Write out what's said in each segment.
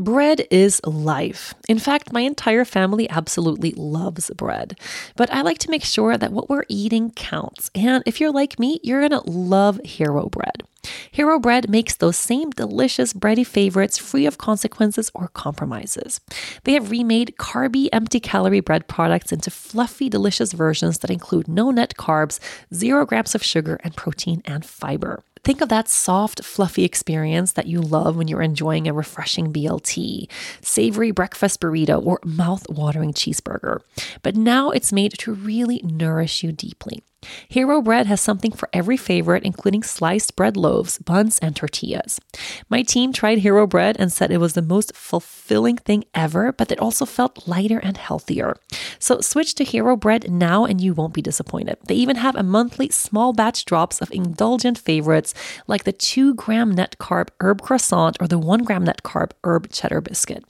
Bread is life. In fact, my entire family absolutely loves bread. But I like to make sure that what we're eating counts. And if you're like me, you're going to love Hero Bread. Hero Bread makes those same delicious bready favorites free of consequences or compromises. They have remade carby, empty calorie bread products into fluffy, delicious versions that include no net carbs, zero grams of sugar, and protein and fiber. Think of that soft, fluffy experience that you love when you're enjoying a refreshing BLT, savory breakfast burrito, or mouth watering cheeseburger. But now it's made to really nourish you deeply. Hero Bread has something for every favorite, including sliced bread loaves, buns, and tortillas. My team tried Hero Bread and said it was the most fulfilling thing ever, but it also felt lighter and healthier. So switch to Hero Bread now and you won't be disappointed. They even have a monthly small batch drops of indulgent favorites like the 2 gram net carb herb croissant or the 1 gram net carb herb cheddar biscuit.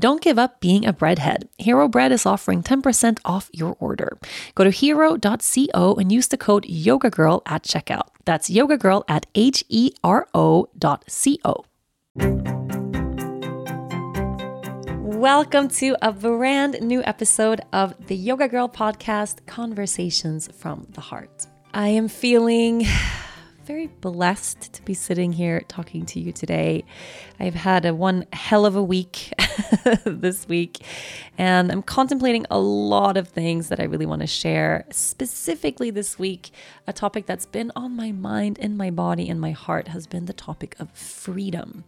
Don't give up being a breadhead. Hero Bread is offering 10% off your order. Go to hero.co and use the code YogaGirl at checkout. That's YogaGirl at H E R O dot C O. Welcome to a brand new episode of the Yoga Girl podcast, Conversations from the Heart. I am feeling very blessed to be sitting here talking to you today. I've had a one hell of a week this week, and I'm contemplating a lot of things that I really want to share. Specifically, this week, a topic that's been on my mind, in my body, in my heart has been the topic of freedom.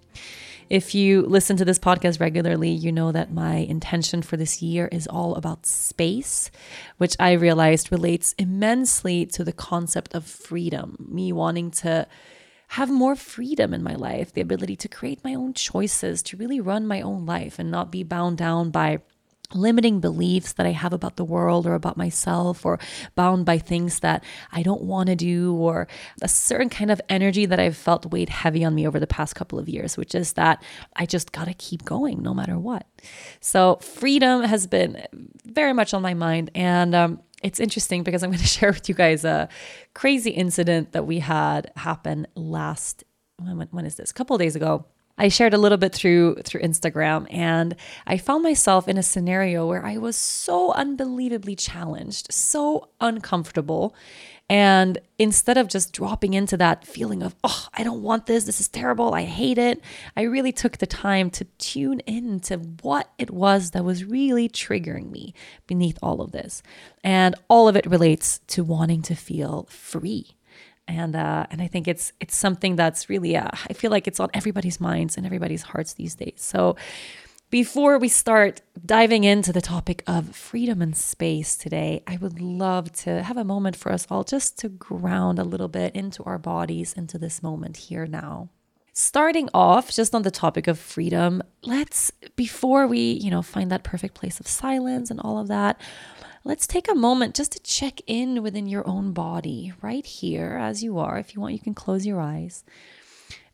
If you listen to this podcast regularly, you know that my intention for this year is all about space, which I realized relates immensely to the concept of freedom, me wanting to have more freedom in my life, the ability to create my own choices, to really run my own life and not be bound down by limiting beliefs that I have about the world or about myself, or bound by things that I don't want to do, or a certain kind of energy that I've felt weighed heavy on me over the past couple of years, which is that I just got to keep going no matter what. So, freedom has been very much on my mind. And, um, it's interesting because I'm going to share with you guys a crazy incident that we had happen last when, when is this? A couple days ago. I shared a little bit through through Instagram and I found myself in a scenario where I was so unbelievably challenged, so uncomfortable. And instead of just dropping into that feeling of, oh, I don't want this, this is terrible, I hate it, I really took the time to tune in to what it was that was really triggering me beneath all of this. And all of it relates to wanting to feel free and uh, and I think it's it's something that's really uh, I feel like it's on everybody's minds and everybody's hearts these days. So before we start diving into the topic of freedom and space today, I would love to have a moment for us all just to ground a little bit into our bodies, into this moment here now. Starting off just on the topic of freedom, let's before we, you know, find that perfect place of silence and all of that, let's take a moment just to check in within your own body right here as you are. If you want, you can close your eyes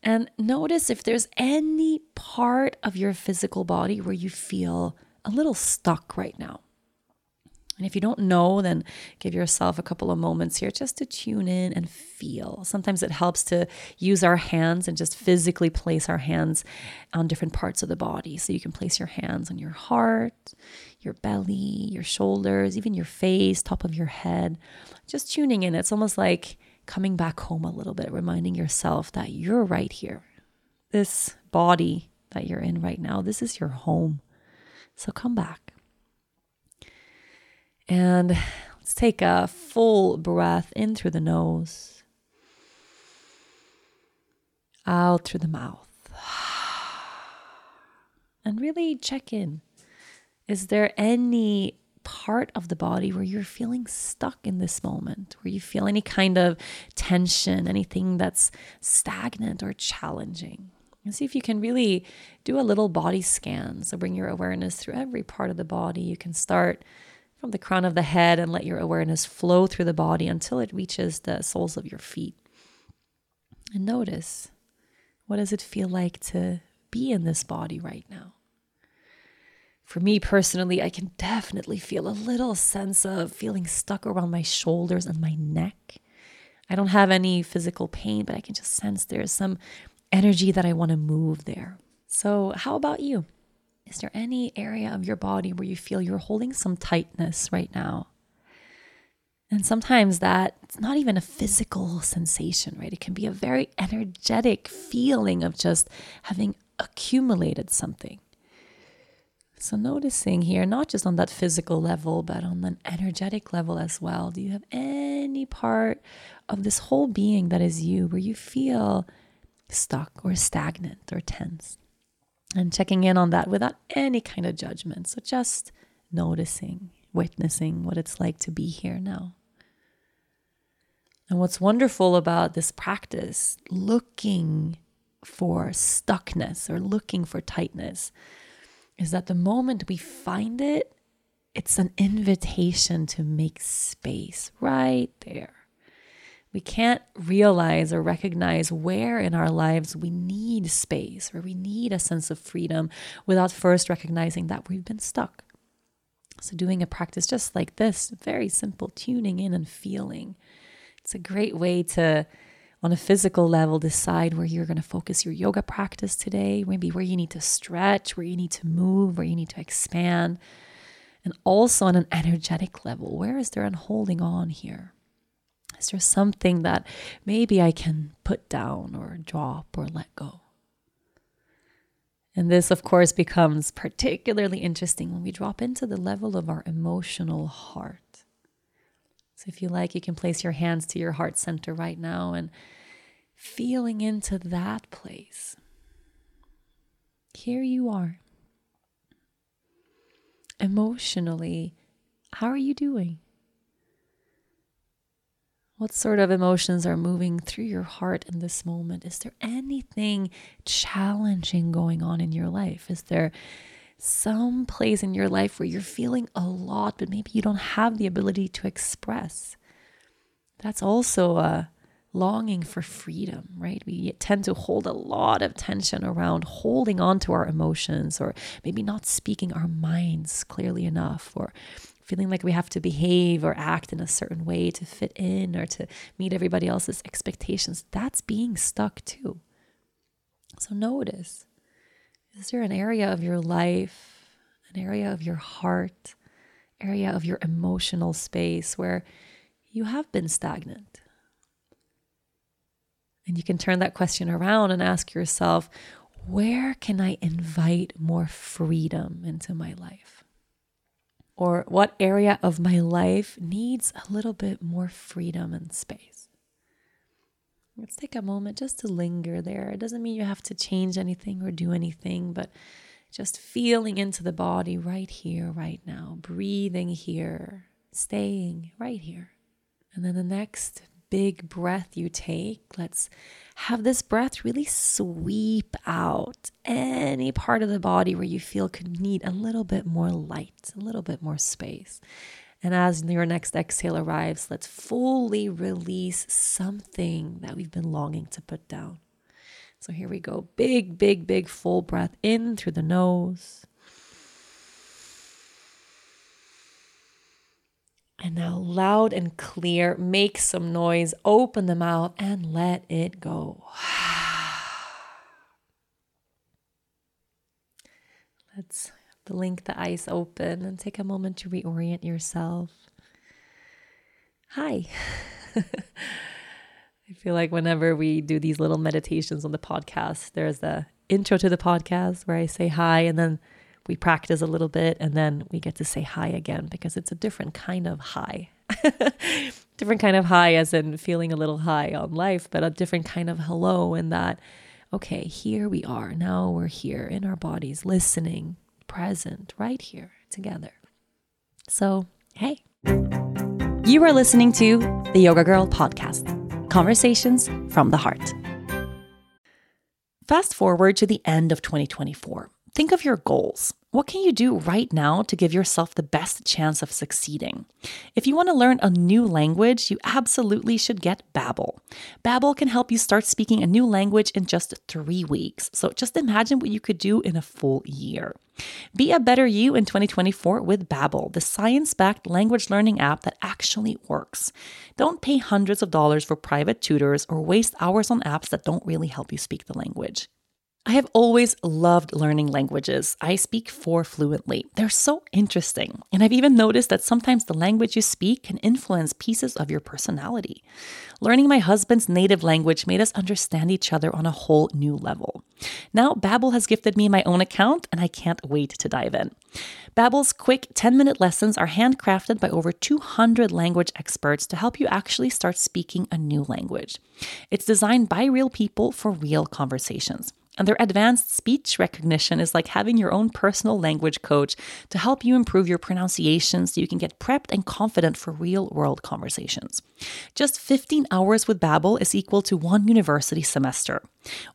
and notice if there's any part of your physical body where you feel a little stuck right now. And if you don't know, then give yourself a couple of moments here just to tune in and feel. Sometimes it helps to use our hands and just physically place our hands on different parts of the body. So you can place your hands on your heart, your belly, your shoulders, even your face, top of your head. Just tuning in. It's almost like coming back home a little bit, reminding yourself that you're right here. This body that you're in right now, this is your home. So come back. And let's take a full breath in through the nose, out through the mouth. And really check in. Is there any part of the body where you're feeling stuck in this moment, where you feel any kind of tension, anything that's stagnant or challenging? And see if you can really do a little body scan. So bring your awareness through every part of the body. You can start from the crown of the head and let your awareness flow through the body until it reaches the soles of your feet. And notice what does it feel like to be in this body right now? For me personally, I can definitely feel a little sense of feeling stuck around my shoulders and my neck. I don't have any physical pain, but I can just sense there's some energy that I want to move there. So, how about you? Is there any area of your body where you feel you're holding some tightness right now? And sometimes that's not even a physical sensation, right? It can be a very energetic feeling of just having accumulated something. So, noticing here, not just on that physical level, but on an energetic level as well. Do you have any part of this whole being that is you where you feel stuck or stagnant or tense? And checking in on that without any kind of judgment. So, just noticing, witnessing what it's like to be here now. And what's wonderful about this practice, looking for stuckness or looking for tightness, is that the moment we find it, it's an invitation to make space right there. We can't realize or recognize where in our lives we need space or we need a sense of freedom without first recognizing that we've been stuck. So, doing a practice just like this, very simple, tuning in and feeling, it's a great way to on a physical level, decide where you're going to focus your yoga practice today, maybe where you need to stretch, where you need to move, where you need to expand. And also on an energetic level, where is there an holding on here? Is there something that maybe I can put down or drop or let go? And this, of course, becomes particularly interesting when we drop into the level of our emotional heart. So, if you like, you can place your hands to your heart center right now and feeling into that place. Here you are. Emotionally, how are you doing? What sort of emotions are moving through your heart in this moment? Is there anything challenging going on in your life? Is there some place in your life where you're feeling a lot, but maybe you don't have the ability to express? That's also a longing for freedom, right? We tend to hold a lot of tension around holding on to our emotions or maybe not speaking our minds clearly enough or feeling like we have to behave or act in a certain way to fit in or to meet everybody else's expectations. That's being stuck too. So notice is there an area of your life, an area of your heart, area of your emotional space where you have been stagnant? And you can turn that question around and ask yourself, where can I invite more freedom into my life? Or what area of my life needs a little bit more freedom and space? Let's take a moment just to linger there. It doesn't mean you have to change anything or do anything, but just feeling into the body right here, right now, breathing here, staying right here. And then the next big breath you take, let's have this breath really sweep out any part of the body where you feel could need a little bit more light, a little bit more space. And as your next exhale arrives, let's fully release something that we've been longing to put down. So here we go. Big, big, big full breath in through the nose. And now, loud and clear, make some noise, open the mouth, and let it go. Let's blink the eyes open and take a moment to reorient yourself. Hi. I feel like whenever we do these little meditations on the podcast, there's the intro to the podcast where I say hi and then we practice a little bit and then we get to say hi again because it's a different kind of high. different kind of high, as in feeling a little high on life, but a different kind of hello in that, okay, here we are. Now we're here in our bodies, listening, present, right here together. So, hey. You are listening to the Yoga Girl podcast conversations from the heart. Fast forward to the end of 2024. Think of your goals. What can you do right now to give yourself the best chance of succeeding? If you want to learn a new language, you absolutely should get Babbel. Babbel can help you start speaking a new language in just 3 weeks. So just imagine what you could do in a full year. Be a better you in 2024 with Babbel, the science-backed language learning app that actually works. Don't pay hundreds of dollars for private tutors or waste hours on apps that don't really help you speak the language. I have always loved learning languages. I speak four fluently. They're so interesting. And I've even noticed that sometimes the language you speak can influence pieces of your personality. Learning my husband's native language made us understand each other on a whole new level. Now, Babbel has gifted me my own account, and I can't wait to dive in. Babbel's quick 10-minute lessons are handcrafted by over 200 language experts to help you actually start speaking a new language. It's designed by real people for real conversations. And their advanced speech recognition is like having your own personal language coach to help you improve your pronunciation so you can get prepped and confident for real-world conversations. Just 15 hours with Babbel is equal to one university semester.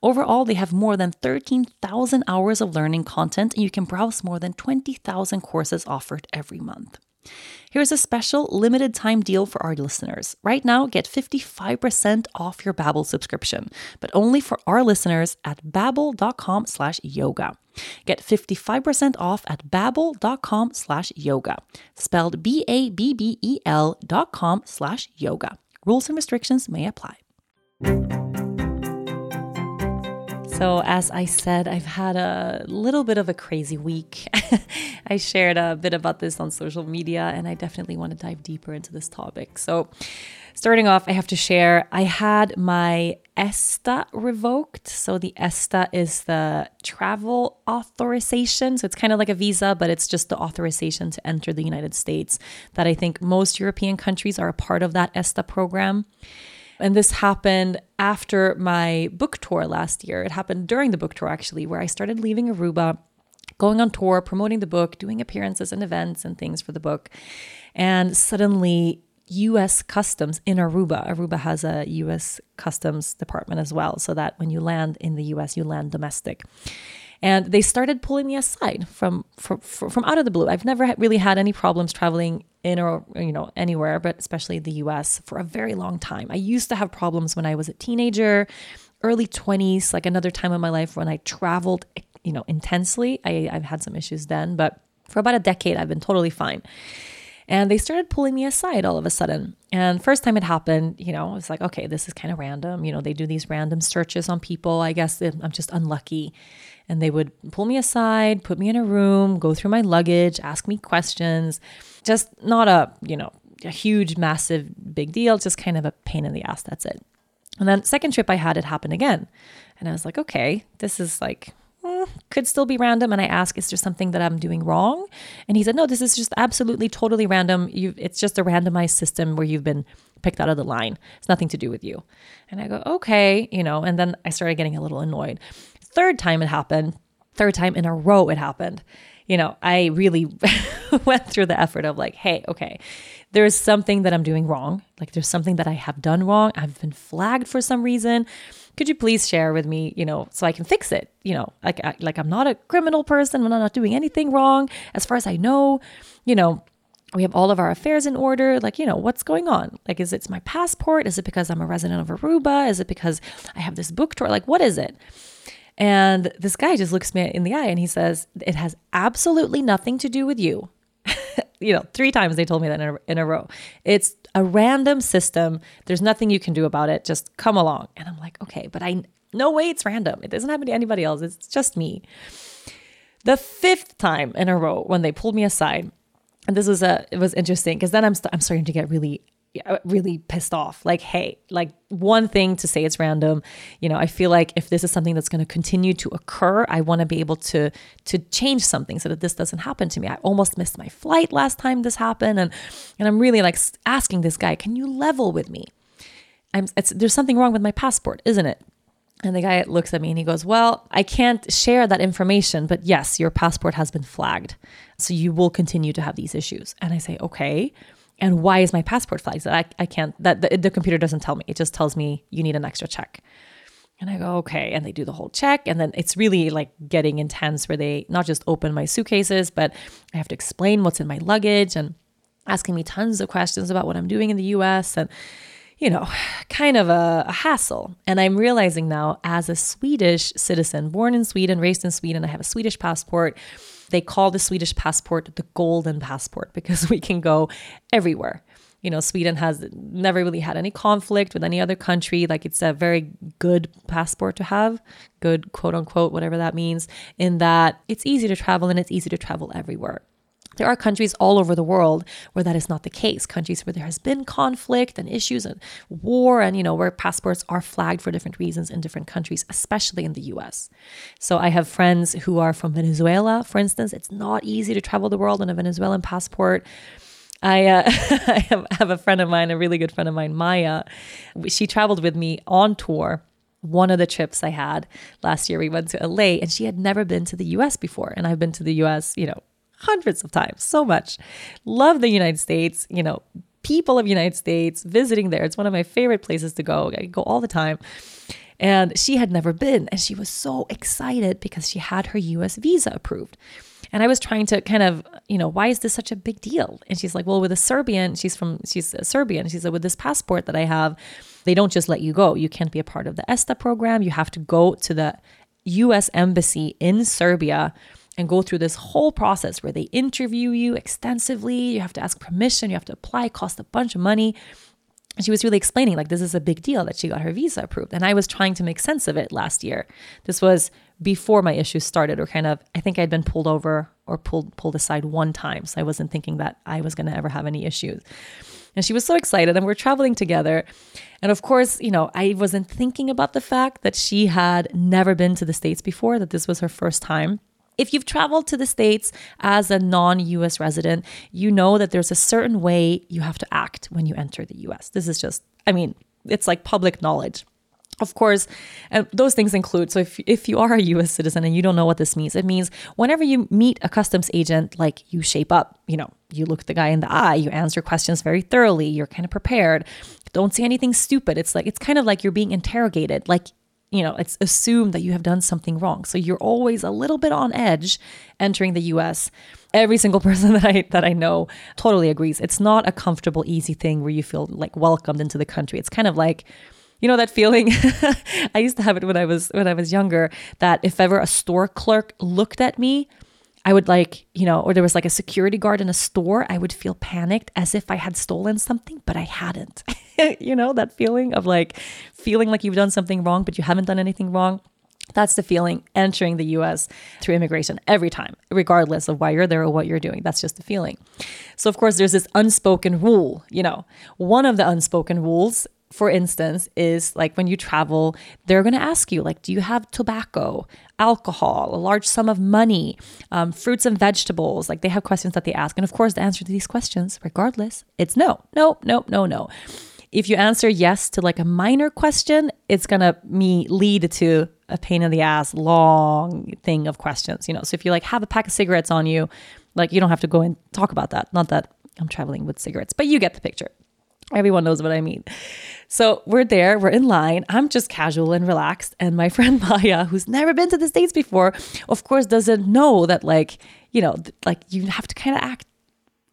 Overall, they have more than 13,000 hours of learning content and you can browse more than 20,000 courses offered every month. Here's a special limited time deal for our listeners. Right now, get 55% off your Babbel subscription, but only for our listeners at babbel.com slash yoga. Get 55% off at babbel.com slash yoga, spelled B-A-B-B-E-L dot com slash yoga. Rules and restrictions may apply. So, as I said, I've had a little bit of a crazy week. I shared a bit about this on social media, and I definitely want to dive deeper into this topic. So, starting off, I have to share I had my ESTA revoked. So, the ESTA is the travel authorization. So, it's kind of like a visa, but it's just the authorization to enter the United States that I think most European countries are a part of that ESTA program. And this happened after my book tour last year. It happened during the book tour, actually, where I started leaving Aruba, going on tour, promoting the book, doing appearances and events and things for the book. And suddenly, US Customs in Aruba. Aruba has a US Customs department as well, so that when you land in the US, you land domestic. And they started pulling me aside from from, from out of the blue. I've never really had any problems traveling in or you know anywhere but especially the US for a very long time. I used to have problems when I was a teenager, early 20s, like another time in my life when I traveled, you know, intensely. I I've had some issues then, but for about a decade I've been totally fine. And they started pulling me aside all of a sudden. And first time it happened, you know, I was like, okay, this is kind of random. You know, they do these random searches on people. I guess I'm just unlucky. And they would pull me aside, put me in a room, go through my luggage, ask me questions. Just not a, you know, a huge, massive, big deal, just kind of a pain in the ass. That's it. And then second trip I had, it happen again. And I was like, okay, this is like, mm, could still be random. And I asked, is there something that I'm doing wrong? And he said, no, this is just absolutely totally random. You, it's just a randomized system where you've been picked out of the line. It's nothing to do with you. And I go, okay, you know, and then I started getting a little annoyed. Third time it happened, third time in a row it happened you know, I really went through the effort of like, hey, okay, there's something that I'm doing wrong. Like there's something that I have done wrong. I've been flagged for some reason. Could you please share with me, you know, so I can fix it? You know, like I, like I'm not a criminal person. I'm not doing anything wrong as far as I know. You know, we have all of our affairs in order. Like, you know, what's going on? Like, is it my passport? Is it because I'm a resident of Aruba? Is it because I have this book tour? Like, what is it? And this guy just looks me in the eye and he says, It has absolutely nothing to do with you. you know, three times they told me that in a, in a row. It's a random system. There's nothing you can do about it. Just come along. And I'm like, okay, but I, no way it's random. It doesn't happen to anybody else. It's just me. The fifth time in a row when they pulled me aside, and this was a, it was interesting because then I'm, st- I'm starting to get really Uh, really pissed off. Like, hey, like one thing to say it's random. You know, I feel like if this is something that's going to continue to occur, I want to be able to to change something so that this doesn't happen to me. I almost missed my flight last time this happened, and and I'm really like asking this guy, can you level with me? I'm it's there's something wrong with my passport, isn't it? And the guy looks at me and he goes, Well, I can't share that information, but yes, your passport has been flagged. So you will continue to have these issues. And I say, Okay and why is my passport flagged? I, I can't, that the, the computer doesn't tell me. It just tells me you need an extra check. And I go, okay. And they do the whole check. And then it's really like getting intense where they not just open my suitcases, but I have to explain what's in my luggage and asking me tons of questions about what I'm doing in the US and, you know, kind of a, a hassle. And I'm realizing now, as a Swedish citizen, born in Sweden, raised in Sweden, I have a Swedish passport they call the Swedish passport the golden passport because we can go everywhere. You know, Sweden has never really had any conflict with any other country. Like it's a very good passport to have, good quote unquote, whatever that means, in that it's easy to travel and it's easy to travel everywhere. There are countries all over the world where that is not the case. Countries where there has been conflict and issues and war, and you know, where passports are flagged for different reasons in different countries, especially in the US. So I have friends who are from Venezuela, for instance. It's not easy to travel the world on a Venezuelan passport. I, uh, I have, a friend of mine, a really good friend of mine, Maya. She traveled with me on tour one of the trips I had last year, we went to LA and she had never been to the US before. And I've been to the US, you know, hundreds of times, so much. Love the United States, you know, people of United States, visiting there. It's one of my favorite places to go. I go all the time. And she had never been, and she was so excited because she had her US visa approved. And I was trying to kind of, you know, why is this such a big deal? And she's like, well, with a Serbian, she's from, she's a Serbian. She said, with this passport that I have, they don't just let you go. You can't be a part of the ESTA program. You have to go to the US embassy in Serbia and go through this whole process where they interview you extensively. You have to ask permission, you have to apply, cost a bunch of money. And she was really explaining like this is a big deal that she got her visa approved. And I was trying to make sense of it last year. This was before my issues started, or kind of I think I'd been pulled over or pulled pulled aside one time. So I wasn't thinking that I was gonna ever have any issues. And she was so excited, and we're traveling together. And of course, you know, I wasn't thinking about the fact that she had never been to the States before, that this was her first time. If you've traveled to the States as a non US resident, you know that there's a certain way you have to act when you enter the US. This is just, I mean, it's like public knowledge. Of course, and those things include so if, if you are a US citizen and you don't know what this means, it means whenever you meet a customs agent, like you shape up, you know, you look the guy in the eye, you answer questions very thoroughly, you're kind of prepared. Don't say anything stupid. It's like it's kind of like you're being interrogated. Like you know, it's assumed that you have done something wrong. So you're always a little bit on edge entering the US. Every single person that I that I know totally agrees. It's not a comfortable, easy thing where you feel like welcomed into the country. It's kind of like you know that feeling I used to have it when I was when I was younger that if ever a store clerk looked at me I would like, you know, or there was like a security guard in a store, I would feel panicked as if I had stolen something, but I hadn't. you know, that feeling of like feeling like you've done something wrong, but you haven't done anything wrong. That's the feeling entering the US through immigration every time, regardless of why you're there or what you're doing. That's just the feeling. So, of course, there's this unspoken rule. You know, one of the unspoken rules for instance, is like when you travel, they're going to ask you, like, do you have tobacco, alcohol, a large sum of money, um, fruits and vegetables? Like, they have questions that they ask. And of course, the answer to these questions, regardless, it's no, no, no, no, no. If you answer yes to like a minor question, it's to me lead to a pain in the ass, long thing of questions, you know? So if you like have a pack of cigarettes on you, like, you don't have to go and talk about that. Not that I'm traveling with cigarettes, but you get the picture. Everyone knows what I mean. So we're there, we're in line. I'm just casual and relaxed. And my friend Maya, who's never been to the States before, of course, doesn't know that, like, you know, like you have to kind of act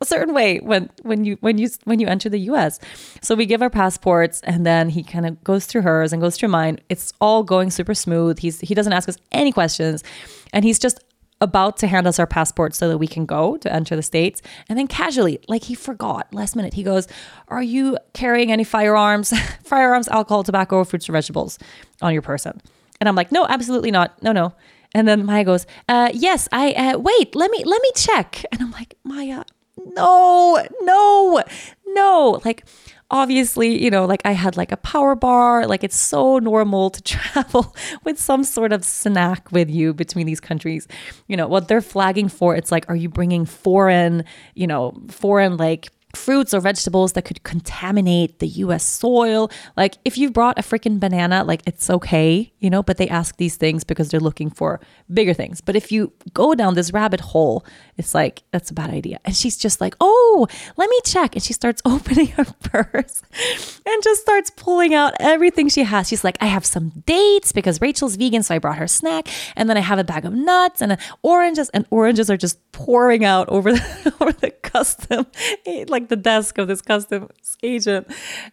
a certain way when when you when you when you enter the US. So we give our passports and then he kind of goes through hers and goes through mine. It's all going super smooth. He's he doesn't ask us any questions and he's just about to hand us our passports so that we can go to enter the States. And then casually, like he forgot last minute, he goes, Are you carrying any firearms, firearms, alcohol, tobacco, fruits, or vegetables on your person? And I'm like, No, absolutely not. No, no. And then Maya goes, uh, Yes, I, uh, wait, let me, let me check. And I'm like, Maya, no, no, no. Like, obviously, you know, like I had like a power bar. Like it's so normal to travel with some sort of snack with you between these countries. You know, what they're flagging for, it's like, are you bringing foreign, you know, foreign like fruits or vegetables that could contaminate the US soil. Like if you brought a freaking banana, like it's okay, you know, but they ask these things because they're looking for bigger things. But if you go down this rabbit hole, it's like that's a bad idea. And she's just like, "Oh, let me check." And she starts opening her purse and just starts pulling out everything she has. She's like, "I have some dates because Rachel's vegan, so I brought her snack, and then I have a bag of nuts and oranges and oranges are just pouring out over the over the custom eh, like like the desk of this customs agent.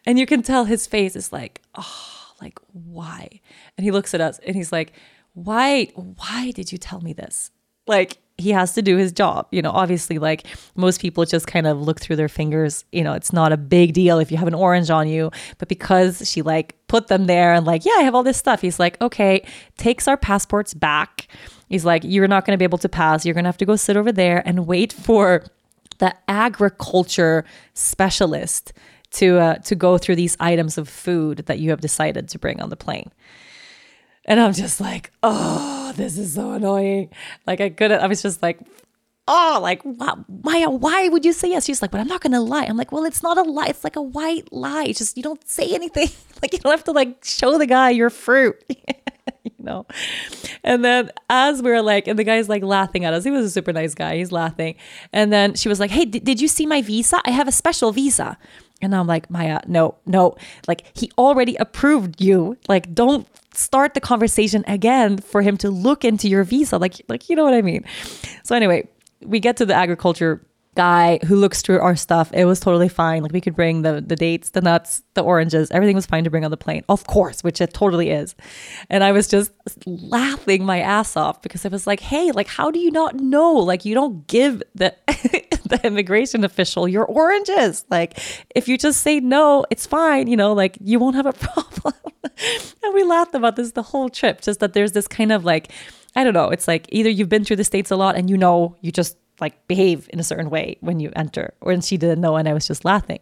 And you can tell his face is like, oh, like, why? And he looks at us and he's like, why, why did you tell me this? Like, he has to do his job. You know, obviously, like most people just kind of look through their fingers. You know, it's not a big deal if you have an orange on you. But because she like put them there and like, yeah, I have all this stuff, he's like, okay, takes our passports back. He's like, you're not going to be able to pass. You're going to have to go sit over there and wait for the agriculture specialist to uh, to go through these items of food that you have decided to bring on the plane. And I'm just like, oh, this is so annoying. Like I couldn't, I was just like, oh, like Maya, why would you say yes? She's like, but I'm not gonna lie. I'm like, well, it's not a lie. It's like a white lie. It's just you don't say anything. like you don't have to like show the guy your fruit. you know. And then as we are like, and the guy's like laughing at us. He was a super nice guy. He's laughing. And then she was like, hey, did you see my visa? I have a special visa. And I'm like, Maya, no, no. Like he already approved you. Like don't start the conversation again for him to look into your visa. Like like you know what I mean. So anyway, we get to the agriculture guy who looks through our stuff. It was totally fine. Like we could bring the the dates, the nuts, the oranges, everything was fine to bring on the plane. Of course, which it totally is. And I was just laughing my ass off because I was like, "Hey, like how do you not know? Like you don't give the the immigration official your oranges. Like if you just say no, it's fine, you know, like you won't have a problem." and we laughed about this the whole trip, just that there's this kind of like I don't know, it's like either you've been through the states a lot and you know, you just like behave in a certain way when you enter. Or and she didn't know and i was just laughing.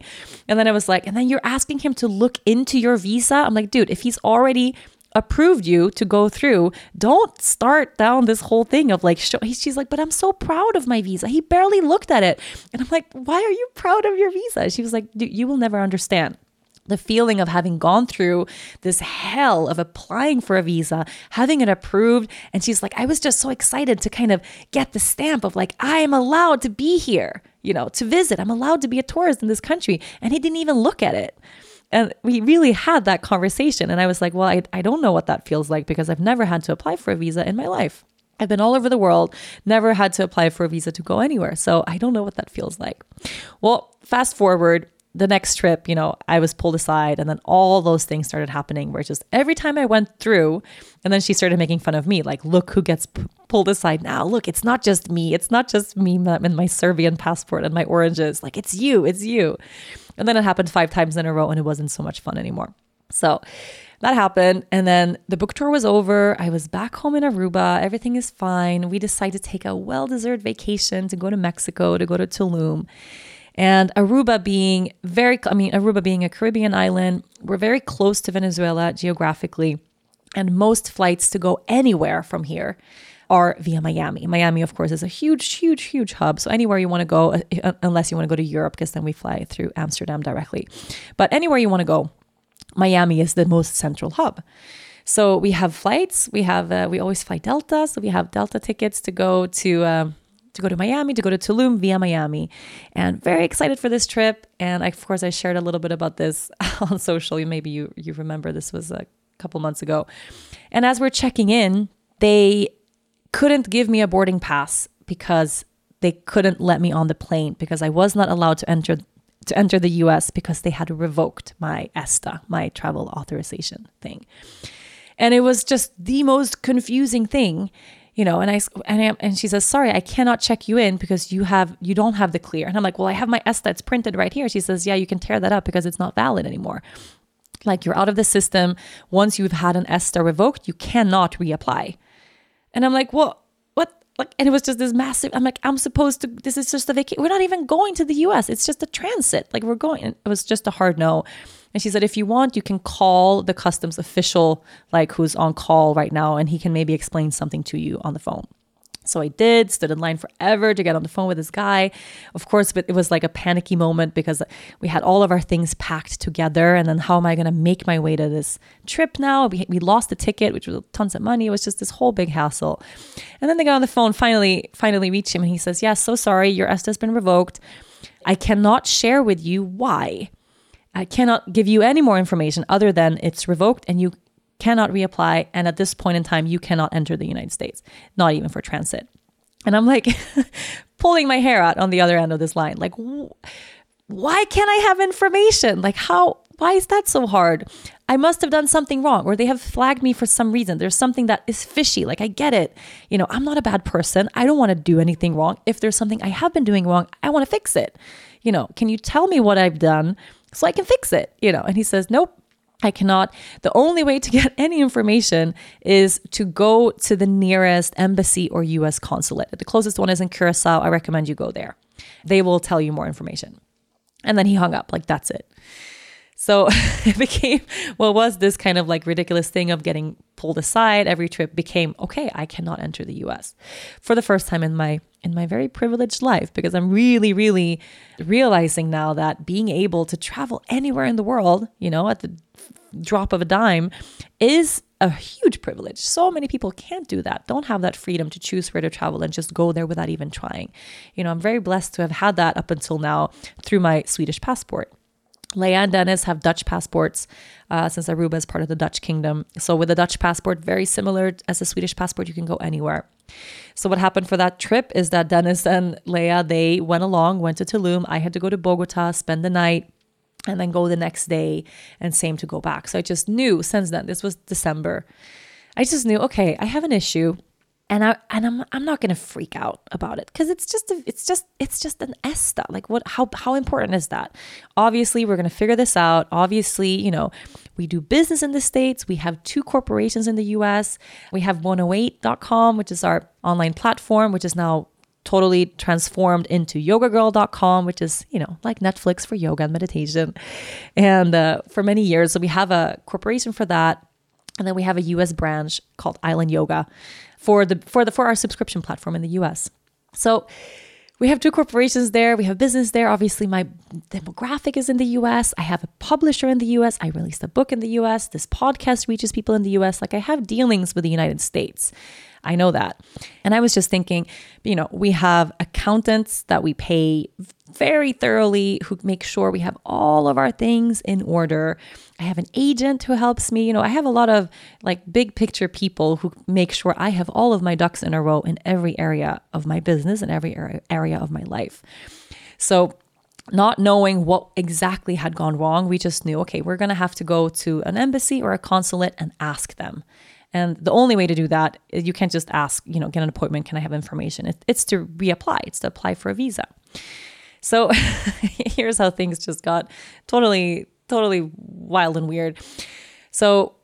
And then i was like and then you're asking him to look into your visa? I'm like dude if he's already approved you to go through don't start down this whole thing of like show, she's like but i'm so proud of my visa. He barely looked at it. And i'm like why are you proud of your visa? She was like dude you will never understand the feeling of having gone through this hell of applying for a visa, having it approved. And she's like, I was just so excited to kind of get the stamp of like, I am allowed to be here, you know, to visit. I'm allowed to be a tourist in this country. And he didn't even look at it. And we really had that conversation. And I was like, well, I, I don't know what that feels like because I've never had to apply for a visa in my life. I've been all over the world, never had to apply for a visa to go anywhere. So I don't know what that feels like. Well, fast forward, the next trip, you know, I was pulled aside and then all those things started happening where just every time I went through and then she started making fun of me like look who gets p- pulled aside now. Look, it's not just me. It's not just me in my Serbian passport and my oranges. Like it's you, it's you. And then it happened 5 times in a row and it wasn't so much fun anymore. So that happened and then the book tour was over. I was back home in Aruba. Everything is fine. We decided to take a well-deserved vacation to go to Mexico, to go to Tulum. And Aruba being very, I mean, Aruba being a Caribbean island, we're very close to Venezuela geographically. And most flights to go anywhere from here are via Miami. Miami, of course, is a huge, huge, huge hub. So anywhere you want to go, uh, unless you want to go to Europe, because then we fly through Amsterdam directly. But anywhere you want to go, Miami is the most central hub. So we have flights. We have uh, we always fly Delta, so we have Delta tickets to go to um, to go to Miami, to go to Tulum via Miami. And very excited for this trip. And I, of course, I shared a little bit about this on social. Maybe you, you remember this was a couple months ago. And as we're checking in, they couldn't give me a boarding pass because they couldn't let me on the plane because I was not allowed to enter to enter the US because they had revoked my ESTA, my travel authorization thing. And it was just the most confusing thing you know, and I and I, and she says, "Sorry, I cannot check you in because you have you don't have the clear." And I'm like, "Well, I have my ESTA that's printed right here." She says, "Yeah, you can tear that up because it's not valid anymore." Like you're out of the system. Once you've had an ESTA revoked, you cannot reapply. And I'm like, "Well, what?" Like, and it was just this massive. I'm like, "I'm supposed to. This is just a vacation. We're not even going to the U.S. It's just a transit. Like we're going." It was just a hard no. And she said, if you want, you can call the customs official, like who's on call right now, and he can maybe explain something to you on the phone. So I did, stood in line forever to get on the phone with this guy. Of course, but it was like a panicky moment because we had all of our things packed together. And then how am I going to make my way to this trip now? We, we lost the ticket, which was tons of money. It was just this whole big hassle. And then the guy on the phone finally, finally reached him and he says, Yes, yeah, so sorry, your ESTA has been revoked. I cannot share with you why. I cannot give you any more information other than it's revoked and you cannot reapply. And at this point in time, you cannot enter the United States, not even for transit. And I'm like pulling my hair out on the other end of this line. Like, why can't I have information? Like, how? why is that so hard? I must have done something wrong, or they have flagged me for some reason. There's something that is fishy. Like, I get it. You know, I'm not a bad person. I don't want to do anything wrong. If there's something I have been doing wrong, I want to fix it. You know, can you tell me what I've done so I can fix it? You know, and he says, nope. I cannot. The only way to get any information is to go to the nearest embassy or US consulate. The closest one is in Curacao. I recommend you go there. They will tell you more information. And then he hung up, like, that's it. So it became what was this kind of like ridiculous thing of getting pulled aside every trip became okay, I cannot enter the US for the first time in my in my very privileged life because I'm really really realizing now that being able to travel anywhere in the world, you know, at the drop of a dime is a huge privilege. So many people can't do that, don't have that freedom to choose where to travel and just go there without even trying. You know, I'm very blessed to have had that up until now through my Swedish passport. Leia and Dennis have Dutch passports uh, since Aruba is part of the Dutch kingdom. So, with a Dutch passport, very similar as a Swedish passport, you can go anywhere. So, what happened for that trip is that Dennis and Leia they went along, went to Tulum. I had to go to Bogota, spend the night, and then go the next day, and same to go back. So, I just knew since then, this was December. I just knew, okay, I have an issue and I and I'm I'm not gonna freak out about it because it's just a, it's just it's just an ESTA. Like what how how important is that? Obviously, we're gonna figure this out. Obviously, you know, we do business in the States. We have two corporations in the US. We have 108.com, which is our online platform, which is now totally transformed into yogagirl.com, which is, you know, like Netflix for yoga and meditation. And uh, for many years, so we have a corporation for that. And then we have a US branch called Island Yoga for the for the for our subscription platform in the US. So we have two corporations there. We have business there. Obviously, my demographic is in the US. I have a publisher in the US. I released a book in the US. This podcast reaches people in the US. Like I have dealings with the United States. I know that. And I was just thinking, you know, we have accountants that we pay very thoroughly who make sure we have all of our things in order. I have an agent who helps me. You know, I have a lot of like big picture people who make sure I have all of my ducks in a row in every area of my business and every area of my life. So, not knowing what exactly had gone wrong, we just knew, okay, we're going to have to go to an embassy or a consulate and ask them. And the only way to do that, you can't just ask, you know, get an appointment, can I have information? It, it's to reapply, it's to apply for a visa. So here's how things just got totally, totally wild and weird. So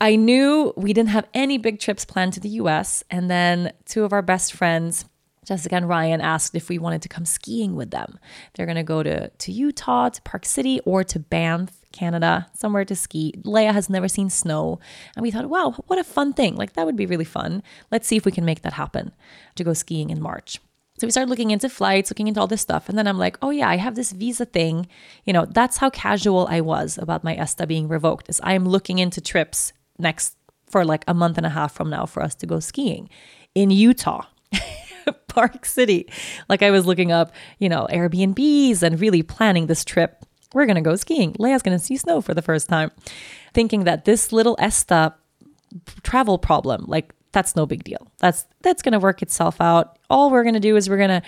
I knew we didn't have any big trips planned to the US. And then two of our best friends, Jessica and Ryan asked if we wanted to come skiing with them. They're going to go to to Utah, to Park City, or to Banff, Canada, somewhere to ski. Leia has never seen snow, and we thought, wow, what a fun thing! Like that would be really fun. Let's see if we can make that happen to go skiing in March. So we started looking into flights, looking into all this stuff. And then I'm like, oh yeah, I have this visa thing. You know, that's how casual I was about my ESTA being revoked is I'm looking into trips next for like a month and a half from now for us to go skiing in Utah. Park City. Like I was looking up, you know, Airbnbs and really planning this trip. We're going to go skiing. Leia's going to see snow for the first time. Thinking that this little ESTA travel problem, like that's no big deal. That's that's going to work itself out. All we're going to do is we're going to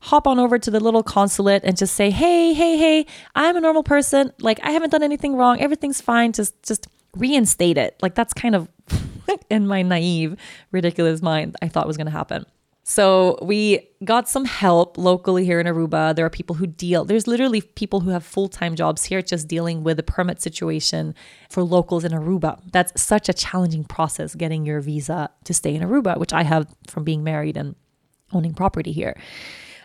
hop on over to the little consulate and just say, "Hey, hey, hey, I'm a normal person. Like I haven't done anything wrong. Everything's fine. Just just reinstate it." Like that's kind of in my naive, ridiculous mind I thought was going to happen. So we got some help locally here in Aruba. There are people who deal, there's literally people who have full time jobs here just dealing with the permit situation for locals in Aruba. That's such a challenging process getting your visa to stay in Aruba, which I have from being married and owning property here.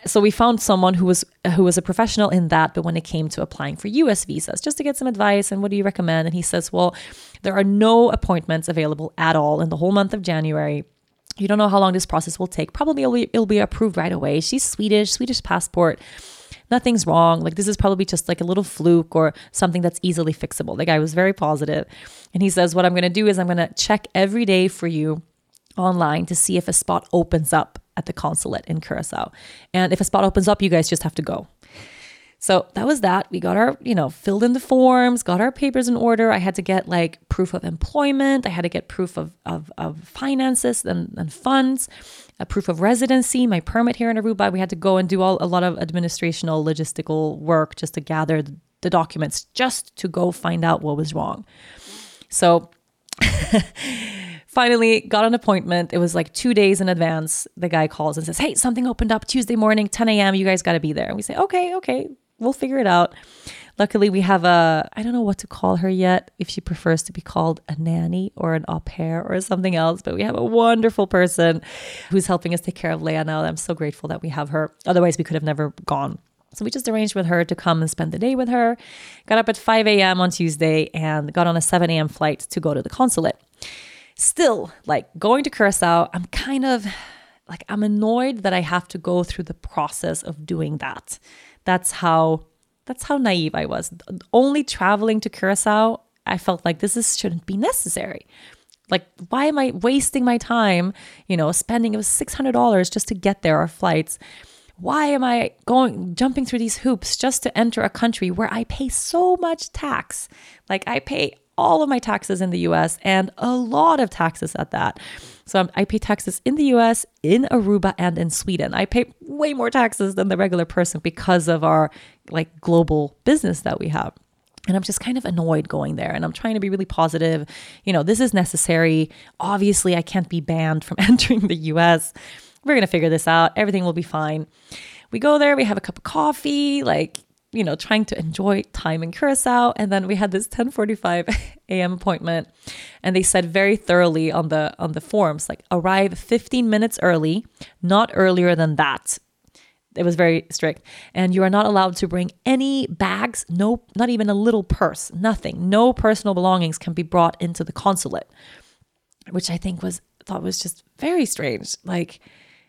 So we found someone who was who was a professional in that, but when it came to applying for US visas, just to get some advice and what do you recommend? And he says, well, there are no appointments available at all in the whole month of January you don't know how long this process will take. Probably it'll be, it'll be approved right away. She's Swedish, Swedish passport. Nothing's wrong. Like this is probably just like a little fluke or something that's easily fixable. The guy was very positive. And he says, What I'm going to do is I'm going to check every day for you online to see if a spot opens up at the consulate in Curacao. And if a spot opens up, you guys just have to go. So that was that. We got our, you know, filled in the forms, got our papers in order. I had to get like proof of employment. I had to get proof of, of, of finances and, and funds, a proof of residency, my permit here in Aruba. We had to go and do all a lot of administrational logistical work just to gather the documents just to go find out what was wrong. So finally got an appointment. It was like two days in advance. The guy calls and says, Hey, something opened up Tuesday morning, 10 a.m. You guys got to be there. And we say, Okay, okay, we'll figure it out. Luckily, we have a, I don't know what to call her yet, if she prefers to be called a nanny or an au pair or something else, but we have a wonderful person who's helping us take care of Leia now. I'm so grateful that we have her. Otherwise, we could have never gone. So we just arranged with her to come and spend the day with her. Got up at 5 a.m. on Tuesday and got on a 7 a.m. flight to go to the consulate. Still, like going to Curacao, I'm kind of like, I'm annoyed that I have to go through the process of doing that. That's how that's how naive I was. Only traveling to Curacao, I felt like this is, shouldn't be necessary. Like, why am I wasting my time, you know, spending it was $600 just to get there, our flights? Why am I going, jumping through these hoops just to enter a country where I pay so much tax? Like, I pay all of my taxes in the US and a lot of taxes at that. So I pay taxes in the US, in Aruba, and in Sweden. I pay way more taxes than the regular person because of our like global business that we have. And I'm just kind of annoyed going there. And I'm trying to be really positive. You know, this is necessary. Obviously, I can't be banned from entering the US. We're going to figure this out. Everything will be fine. We go there, we have a cup of coffee, like you know, trying to enjoy time in Curacao. And then we had this 10:45 a.m. appointment, and they said very thoroughly on the on the forms, like arrive 15 minutes early, not earlier than that. It was very strict, and you are not allowed to bring any bags, no, not even a little purse, nothing. No personal belongings can be brought into the consulate, which I think was thought was just very strange. Like,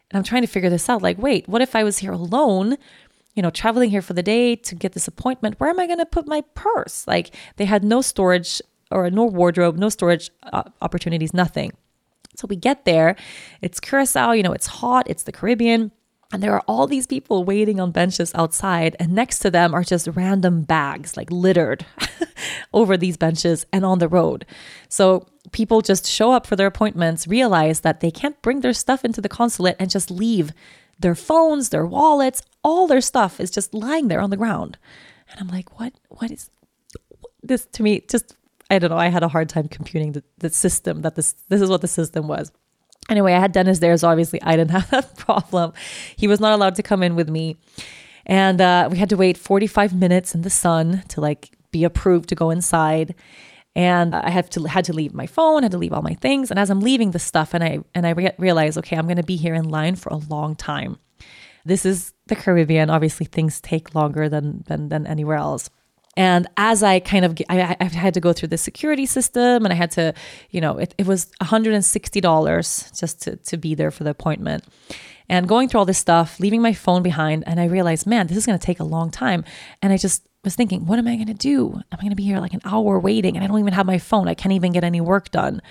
and I'm trying to figure this out. Like, wait, what if I was here alone? You know, traveling here for the day to get this appointment, where am I going to put my purse? Like they had no storage or no wardrobe, no storage uh, opportunities, nothing. So we get there, it's Curacao, you know, it's hot, it's the Caribbean. And there are all these people waiting on benches outside, and next to them are just random bags, like littered over these benches and on the road. So people just show up for their appointments, realize that they can't bring their stuff into the consulate, and just leave their phones, their wallets, all their stuff is just lying there on the ground. And I'm like, what, what is this to me? Just, I don't know. I had a hard time computing the, the system that this, this is what the system was. Anyway, I had Dennis there, so obviously I didn't have that problem. He was not allowed to come in with me. And uh, we had to wait 45 minutes in the sun to like be approved to go inside and I had to had to leave my phone, had to leave all my things. And as I'm leaving the stuff, and I and I re- realized, okay, I'm going to be here in line for a long time. This is the Caribbean. Obviously, things take longer than than, than anywhere else. And as I kind of, I, I, had to go through the security system and I had to, you know, it, it was $160 just to, to be there for the appointment. And going through all this stuff, leaving my phone behind, and I realized, man, this is going to take a long time. And I just was thinking, what am I going to do? Am I'm going to be here like an hour waiting and I don't even have my phone. I can't even get any work done.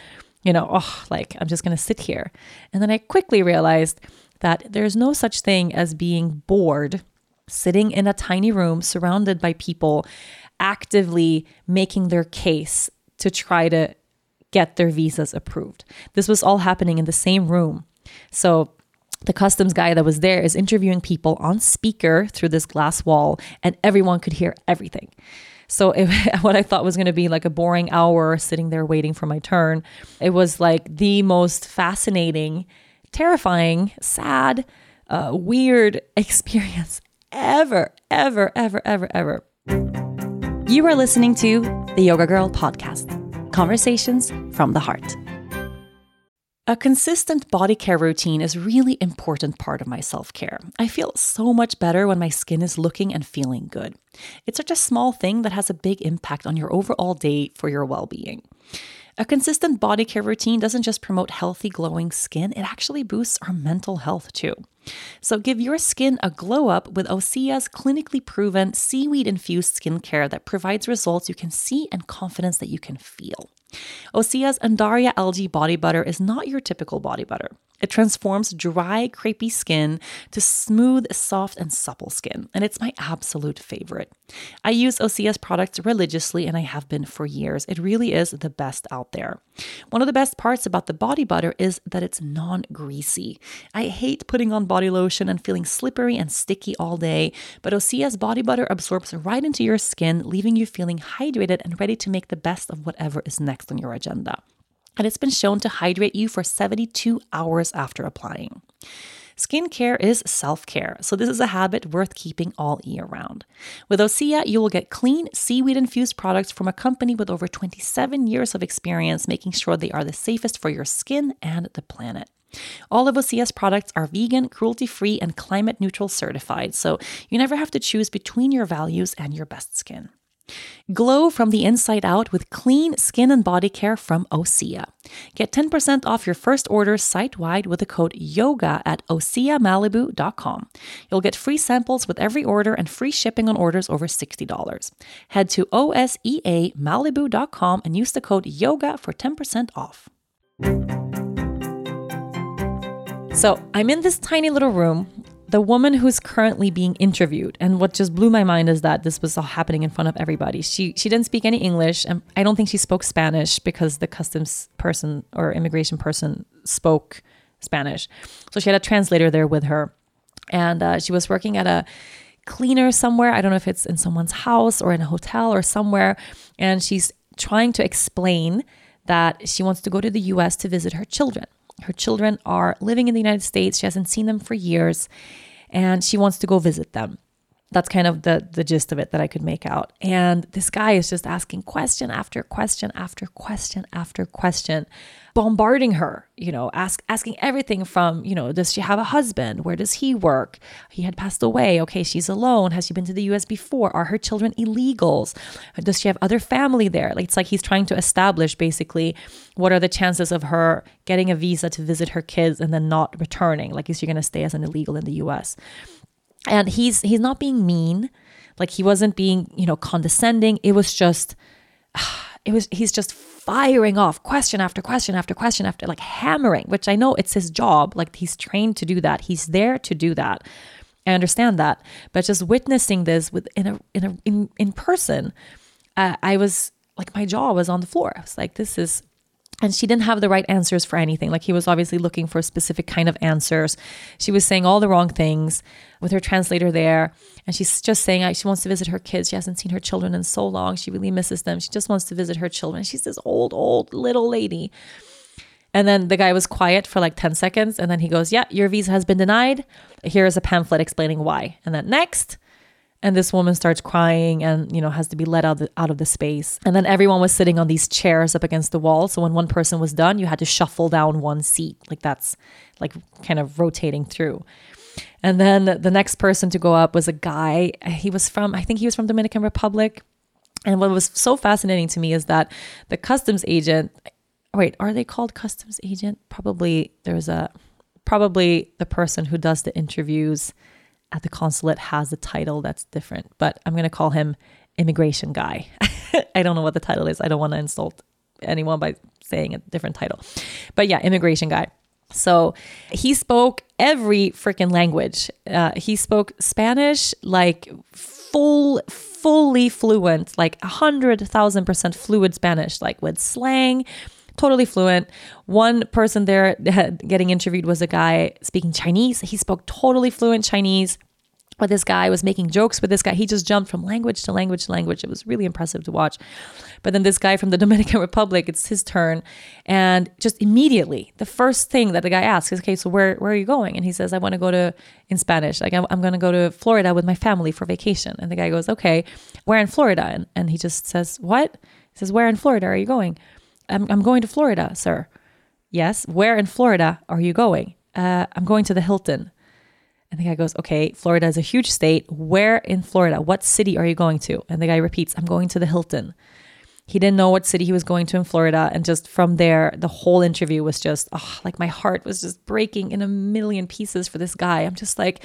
You know, oh, like I'm just going to sit here. And then I quickly realized that there's no such thing as being bored sitting in a tiny room surrounded by people actively making their case to try to get their visas approved. This was all happening in the same room. So the customs guy that was there is interviewing people on speaker through this glass wall, and everyone could hear everything. So, it, what I thought was going to be like a boring hour sitting there waiting for my turn, it was like the most fascinating, terrifying, sad, uh, weird experience ever, ever, ever, ever, ever. You are listening to the Yoga Girl podcast conversations from the heart. A consistent body care routine is really important part of my self-care. I feel so much better when my skin is looking and feeling good. It's such a small thing that has a big impact on your overall day for your well-being. A consistent body care routine doesn't just promote healthy, glowing skin, it actually boosts our mental health too. So give your skin a glow up with Osea's clinically proven seaweed infused skincare that provides results you can see and confidence that you can feel. Osea's Undaria algae body butter is not your typical body butter. It transforms dry, crepey skin to smooth, soft, and supple skin, and it's my absolute favorite. I use Osea's products religiously, and I have been for years. It really is the best out there. One of the best parts about the body butter is that it's non greasy. I hate putting on body lotion and feeling slippery and sticky all day, but Osea's body butter absorbs right into your skin, leaving you feeling hydrated and ready to make the best of whatever is next on your agenda and it's been shown to hydrate you for 72 hours after applying. Skincare is self care, so this is a habit worth keeping all year round. With Osea, you will get clean, seaweed infused products from a company with over 27 years of experience making sure they are the safest for your skin and the planet. All of Osea's products are vegan, cruelty free, and climate neutral certified, so you never have to choose between your values and your best skin. Glow from the inside out with clean skin and body care from Osea. Get 10% off your first order site wide with the code YOGA at OseaMalibu.com. You'll get free samples with every order and free shipping on orders over $60. Head to OSEAMalibu.com and use the code YOGA for 10% off. So I'm in this tiny little room the woman who's currently being interviewed and what just blew my mind is that this was all happening in front of everybody. She she didn't speak any english and i don't think she spoke spanish because the customs person or immigration person spoke spanish. So she had a translator there with her. And uh, she was working at a cleaner somewhere. I don't know if it's in someone's house or in a hotel or somewhere. And she's trying to explain that she wants to go to the us to visit her children her children are living in the United States. She hasn't seen them for years and she wants to go visit them. That's kind of the the gist of it that I could make out. And this guy is just asking question after question after question after question bombarding her, you know, ask, asking everything from, you know, does she have a husband? Where does he work? He had passed away. Okay, she's alone. Has she been to the US before? Are her children illegals? Does she have other family there? Like, it's like he's trying to establish basically what are the chances of her getting a visa to visit her kids and then not returning? Like, is she going to stay as an illegal in the US? And he's he's not being mean, like he wasn't being, you know, condescending. It was just it was he's just firing off question after question after question after like hammering, which I know it's his job. Like he's trained to do that. He's there to do that. I understand that, but just witnessing this with in a in a in, in person, uh, I was like my jaw was on the floor. I was like, this is and she didn't have the right answers for anything. Like he was obviously looking for a specific kind of answers. She was saying all the wrong things with her translator there. And she's just saying she wants to visit her kids. She hasn't seen her children in so long. She really misses them. She just wants to visit her children. She's this old, old little lady. And then the guy was quiet for like 10 seconds. And then he goes, Yeah, your visa has been denied. Here is a pamphlet explaining why. And then next, and this woman starts crying and you know has to be let out, the, out of the space. And then everyone was sitting on these chairs up against the wall. So when one person was done you had to shuffle down one seat. Like that's like kind of rotating through. And then the next person to go up was a guy. He was from i think he was from dominican republic. And what was so fascinating to me is that the customs agent wait are they called customs agent? Probably there's a probably the person who does the interviews at the consulate has a title that's different, but I'm going to call him immigration guy. I don't know what the title is. I don't want to insult anyone by saying a different title. But yeah, immigration guy. So he spoke every freaking language. Uh, he spoke Spanish like full, fully fluent, like a hundred thousand percent fluid Spanish, like with slang, totally fluent. One person there getting interviewed was a guy speaking Chinese. He spoke totally fluent Chinese. But this guy was making jokes with this guy. He just jumped from language to language to language. It was really impressive to watch. But then this guy from the Dominican Republic, it's his turn. And just immediately, the first thing that the guy asks is, okay, so where, where are you going? And he says, I want to go to, in Spanish, like, I'm, I'm going to go to Florida with my family for vacation. And the guy goes, okay, where in Florida? And, and he just says, what? He says, where in Florida are you going? I'm, I'm going to Florida, sir. Yes. Where in Florida are you going? Uh, I'm going to the Hilton. And the guy goes, Okay, Florida is a huge state. Where in Florida? What city are you going to? And the guy repeats, I'm going to the Hilton. He didn't know what city he was going to in Florida. And just from there, the whole interview was just, oh, like my heart was just breaking in a million pieces for this guy. I'm just like,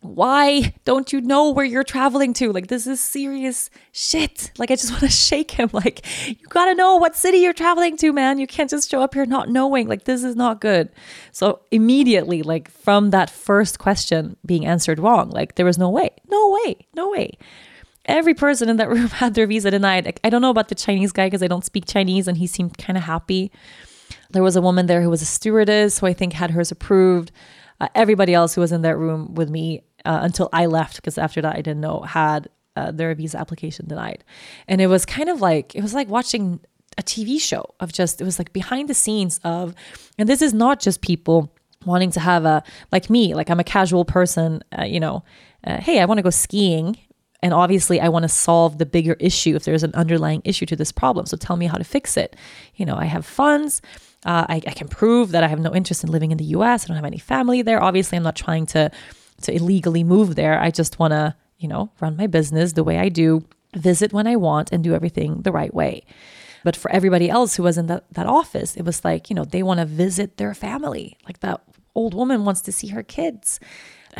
why don't you know where you're traveling to? Like, this is serious shit. Like, I just want to shake him. Like, you got to know what city you're traveling to, man. You can't just show up here not knowing. Like, this is not good. So, immediately, like, from that first question being answered wrong, like, there was no way, no way, no way. Every person in that room had their visa denied. Like, I don't know about the Chinese guy because I don't speak Chinese and he seemed kind of happy. There was a woman there who was a stewardess who I think had hers approved. Uh, everybody else who was in that room with me uh, until I left, because after that I didn't know, had uh, their visa application denied. And it was kind of like, it was like watching a TV show of just, it was like behind the scenes of, and this is not just people wanting to have a, like me, like I'm a casual person, uh, you know, uh, hey, I want to go skiing. And obviously, I want to solve the bigger issue if there's an underlying issue to this problem. So tell me how to fix it. You know, I have funds. Uh, I, I, can prove that I have no interest in living in the US. I don't have any family there. Obviously, I'm not trying to to illegally move there. I just want to, you know, run my business the way I do, visit when I want, and do everything the right way. But for everybody else who was in that, that office, it was like, you know, they want to visit their family. Like that old woman wants to see her kids.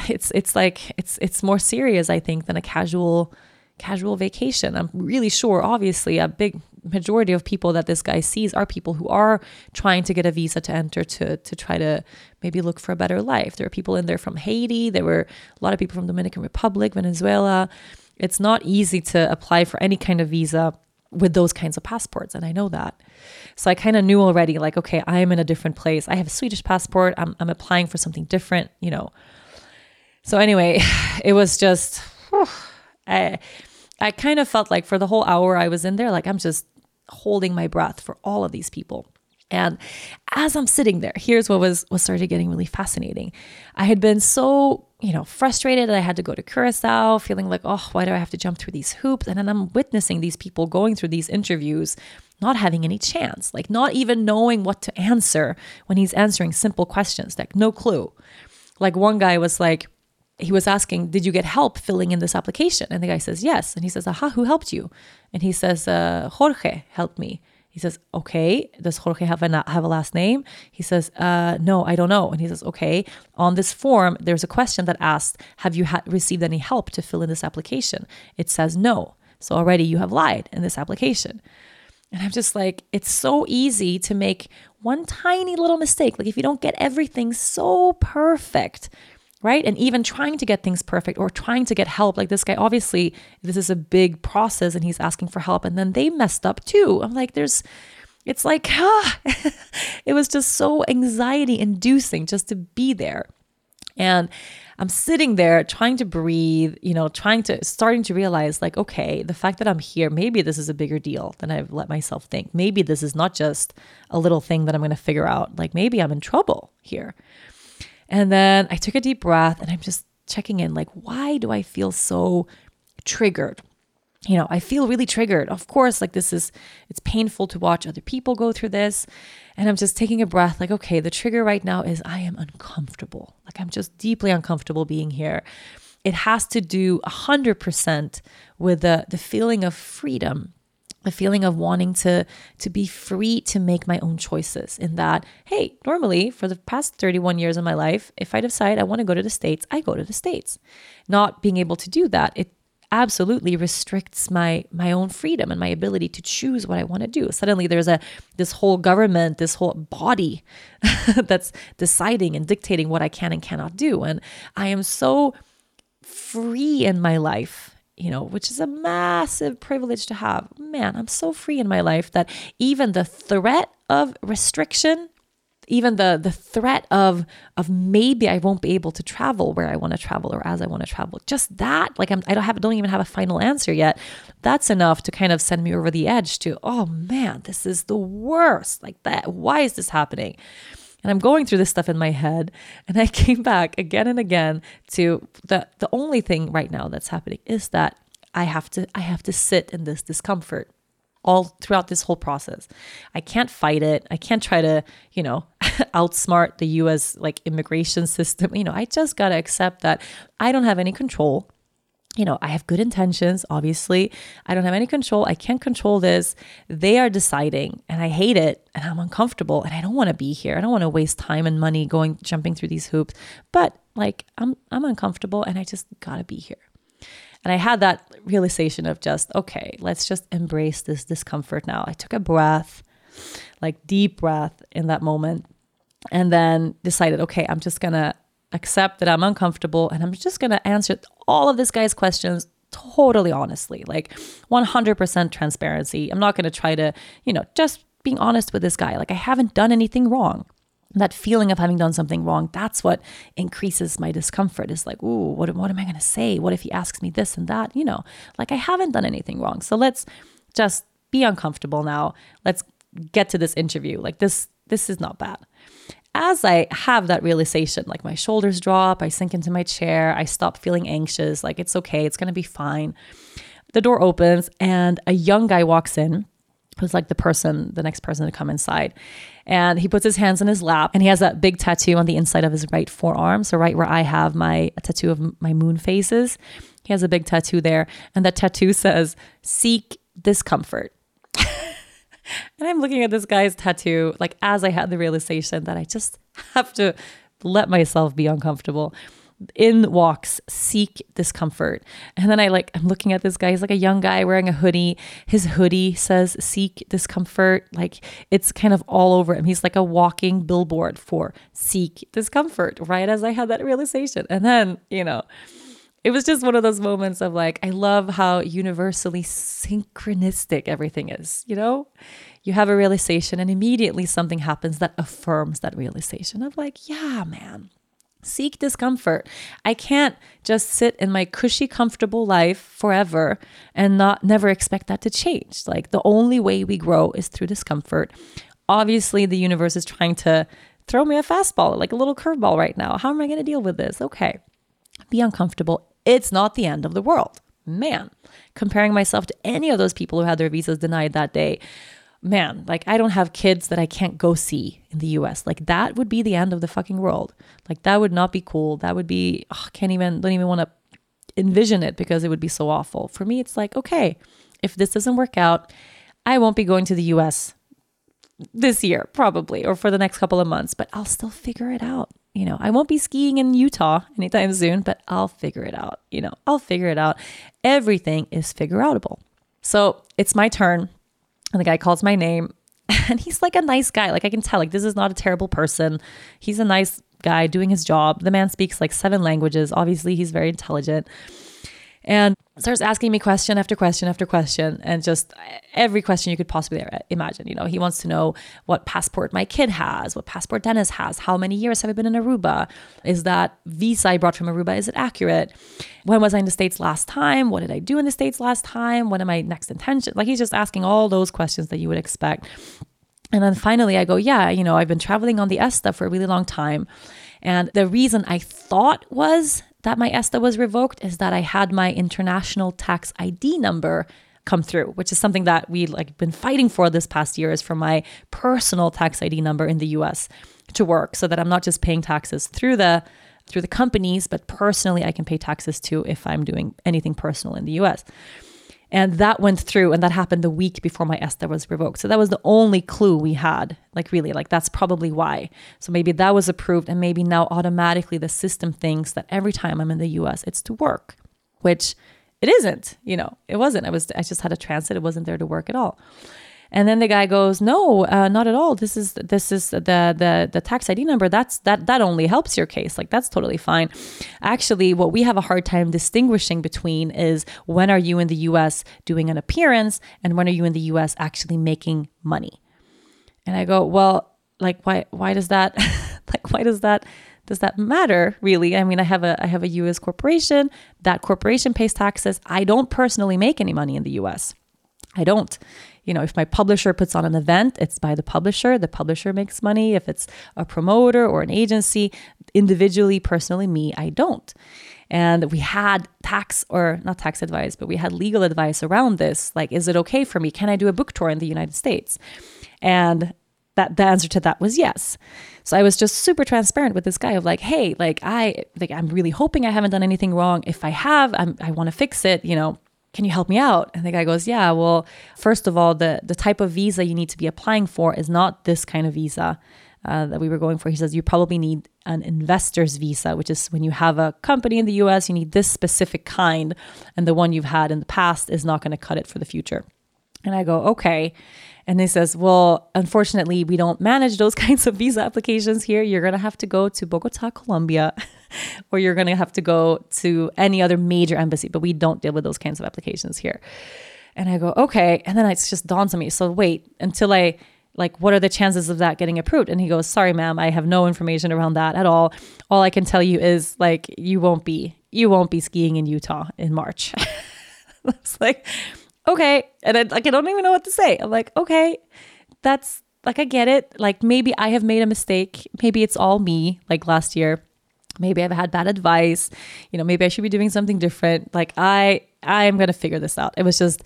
It's it's like it's it's more serious, I think, than a casual casual vacation. I'm really sure, obviously, a big majority of people that this guy sees are people who are trying to get a visa to enter to to try to maybe look for a better life. There are people in there from Haiti. There were a lot of people from Dominican Republic, Venezuela. It's not easy to apply for any kind of visa with those kinds of passports and I know that. So I kind of knew already like okay, I am in a different place. I have a Swedish passport. I'm I'm applying for something different, you know. So anyway, it was just whew, I I kind of felt like for the whole hour I was in there, like I'm just holding my breath for all of these people. And as I'm sitting there, here's what was was started getting really fascinating. I had been so, you know, frustrated that I had to go to Curacao, feeling like, oh, why do I have to jump through these hoops? And then I'm witnessing these people going through these interviews, not having any chance, like not even knowing what to answer when he's answering simple questions, like no clue. Like one guy was like, he was asking, Did you get help filling in this application? And the guy says, Yes. And he says, Aha, who helped you? And he says, uh, Jorge helped me. He says, Okay, does Jorge have a, have a last name? He says, uh, No, I don't know. And he says, Okay, on this form, there's a question that asks, Have you ha- received any help to fill in this application? It says no. So already you have lied in this application. And I'm just like, it's so easy to make one tiny little mistake. Like if you don't get everything so perfect, right? And even trying to get things perfect or trying to get help. Like this guy, obviously, this is a big process and he's asking for help. And then they messed up too. I'm like, there's, it's like, ah, it was just so anxiety inducing just to be there. And I'm sitting there trying to breathe, you know, trying to, starting to realize, like, okay, the fact that I'm here, maybe this is a bigger deal than I've let myself think. Maybe this is not just a little thing that I'm going to figure out. Like, maybe I'm in trouble here. And then I took a deep breath and I'm just checking in like, why do I feel so triggered? You know, I feel really triggered. Of course, like this is, it's painful to watch other people go through this. And I'm just taking a breath, like, okay, the trigger right now is I am uncomfortable. Like, I'm just deeply uncomfortable being here. It has to do 100% with the, the feeling of freedom a feeling of wanting to to be free to make my own choices in that hey normally for the past 31 years of my life if i decide i want to go to the states i go to the states. Not being able to do that it absolutely restricts my my own freedom and my ability to choose what i want to do. Suddenly there's a this whole government this whole body that's deciding and dictating what i can and cannot do. And i am so free in my life you know, which is a massive privilege to have. Man, I'm so free in my life that even the threat of restriction, even the the threat of of maybe I won't be able to travel where I want to travel or as I want to travel, just that, like I'm, I don't have don't even have a final answer yet. That's enough to kind of send me over the edge to, oh man, this is the worst. Like that. Why is this happening? And I'm going through this stuff in my head. And I came back again and again to the the only thing right now that's happening is that I have to I have to sit in this discomfort all throughout this whole process. I can't fight it. I can't try to, you know, outsmart the US like immigration system. You know, I just got to accept that I don't have any control you know, I have good intentions, obviously. I don't have any control. I can't control this. They are deciding, and I hate it, and I'm uncomfortable, and I don't want to be here. I don't want to waste time and money going jumping through these hoops. But Like I'm I'm uncomfortable and I just gotta be here. And I had that realization of just, okay, let's just embrace this discomfort now. I took a breath, like deep breath in that moment, and then decided, okay, I'm just gonna accept that I'm uncomfortable and I'm just gonna answer all of this guy's questions totally honestly, like 100% transparency. I'm not gonna try to, you know, just being honest with this guy. Like I haven't done anything wrong. That feeling of having done something wrong that's what increases my discomfort. Is like ooh what, what am i going to say? What if he asks me this and that? You know like i haven't done anything wrong. So let's just be uncomfortable now. Let's get to this interview. Like this this is not bad as i have that realization like my shoulders drop i sink into my chair i stop feeling anxious like it's okay it's to be fine the door opens and a young guy walks in who's like the person, the next person to come inside. And he puts his hands in his lap and he has that big tattoo on the inside of his right forearm. So, right where I have my tattoo of my moon phases, he has a big tattoo there. And that tattoo says, Seek discomfort. And I'm looking at this guy's tattoo, like as I had the realization that I just have to let myself be uncomfortable. In walks seek discomfort. And then i like i'm looking at this guy. He's like a young guy wearing a hoodie. His hoodie says seek discomfort. Like it's kind of all over him. He's like a walking billboard for seek discomfort right as i had that realization. And then you know it was just one of those moments of like i love how universally synchronistic everything is you know you have a realization and immediately something happens that affirms that realization of like yeah man Seek discomfort. I can't just sit in my cushy, comfortable life forever and not never expect that to change. Like the only way we grow is through discomfort. Obviously, the universe is trying to throw me a fastball, like a little curveball right now. How am I going to deal with this? Okay, be uncomfortable. It's not the end of the world. Man, comparing myself to any of those people who had their visas denied that day man, like I don't have kids that I can't go see in the US. Like that would be the end of the fucking world. Like that would not be cool. That would be, oh, can't even, don't even want to envision it because it would be so awful. For me, it's like, okay, if this doesn't work out, I won't be going to the US this year, probably, or for the next couple of months, but I'll still figure it out. You know, I won't be skiing in Utah anytime soon, but I'll figure it out. You know, I'll figure it out. Everything is figure outable. So it's my turn and the guy calls my name and he's like a nice guy. Like I can tell, like this is not a terrible person. He's a nice guy doing his job. The man speaks like seven languages. Obviously, he's very intelligent and starts asking me question after question after question and just eh, every question you could possibly imagine you know he wants to know what passport my kid has what passport dennis has how many years have i been in aruba is that visa i brought from aruba is it accurate when was i in the states last time what did i do in the states last time what am my next intention like he's just asking all those questions that you would expect. And then finally i go yeah you know i've been traveling on the esta for a really long time and the reason I thought was that my ESTA was revoked is that I had my international tax ID number come through, which is something that we like been fighting for this past year is for my personal tax ID number in the US to work so that I'm not just paying taxes through the through the companies, but personally I can pay taxes too if I'm doing anything personal in the US. And that went through, and that happened the week before my ESTA was revoked. So that was the only clue we had. Like, really, like that's probably why. So maybe that was approved, and maybe now automatically the system thinks that every time I'm in the US, it's to work, which it isn't. You know, it wasn't. I was, I just had a transit. It wasn't there to work at all. And then the guy goes, "No, uh, not at all. This is this is the the the tax ID number. That's that that only helps your case. Like that's totally fine. Actually, what we have a hard time distinguishing between is when are you in the U.S. doing an appearance and when are you in the U.S. actually making money." And I go, "Well, like why why does that like why does that?" does that matter really i mean i have a i have a us corporation that corporation pays taxes i don't personally make any money in the us i don't you know, if my publisher puts on an event, it's by the publisher. The publisher makes money. If it's a promoter or an agency, individually, personally, me, I don't. And we had tax or not tax advice, but we had legal advice around this. Like, is it okay for me? Can I do a book tour in the United States? And that the answer to that was yes. So I was just super transparent with this guy of like, hey, like I like I'm really hoping I haven't done anything wrong. If I have, I'm, I want to fix it. You know, can you help me out? And the guy goes, yeah, well, first of all, the, the type of visa you need to be applying for is not this kind of visa. uh, that we were going for. He says you probably need an investor's visa, which is when you have a company in the US, you need this specific kind, and the one you've had in the past is not going to cut it for the future. And I go, okay. And he says, well, unfortunately, we don't manage those kinds of visa applications here. You're going to have to go to Bogota, Colombia, or you're going to have to go to any other major embassy, but we don't deal with those kinds of applications here. And I go, okay. And then it just dawns on me. So wait until I like what are the chances of that getting approved and he goes sorry ma'am i have no information around that at all all i can tell you is like you won't be you won't be skiing in utah in march it's like okay. And I, like i don't even know what to say. I'm like okay that's like i get it. Like maybe i have made a mistake. Maybe it's all me like last year. Maybe i've had bad advice. You know maybe i should be doing something different. Like i i am to figure this out. It was just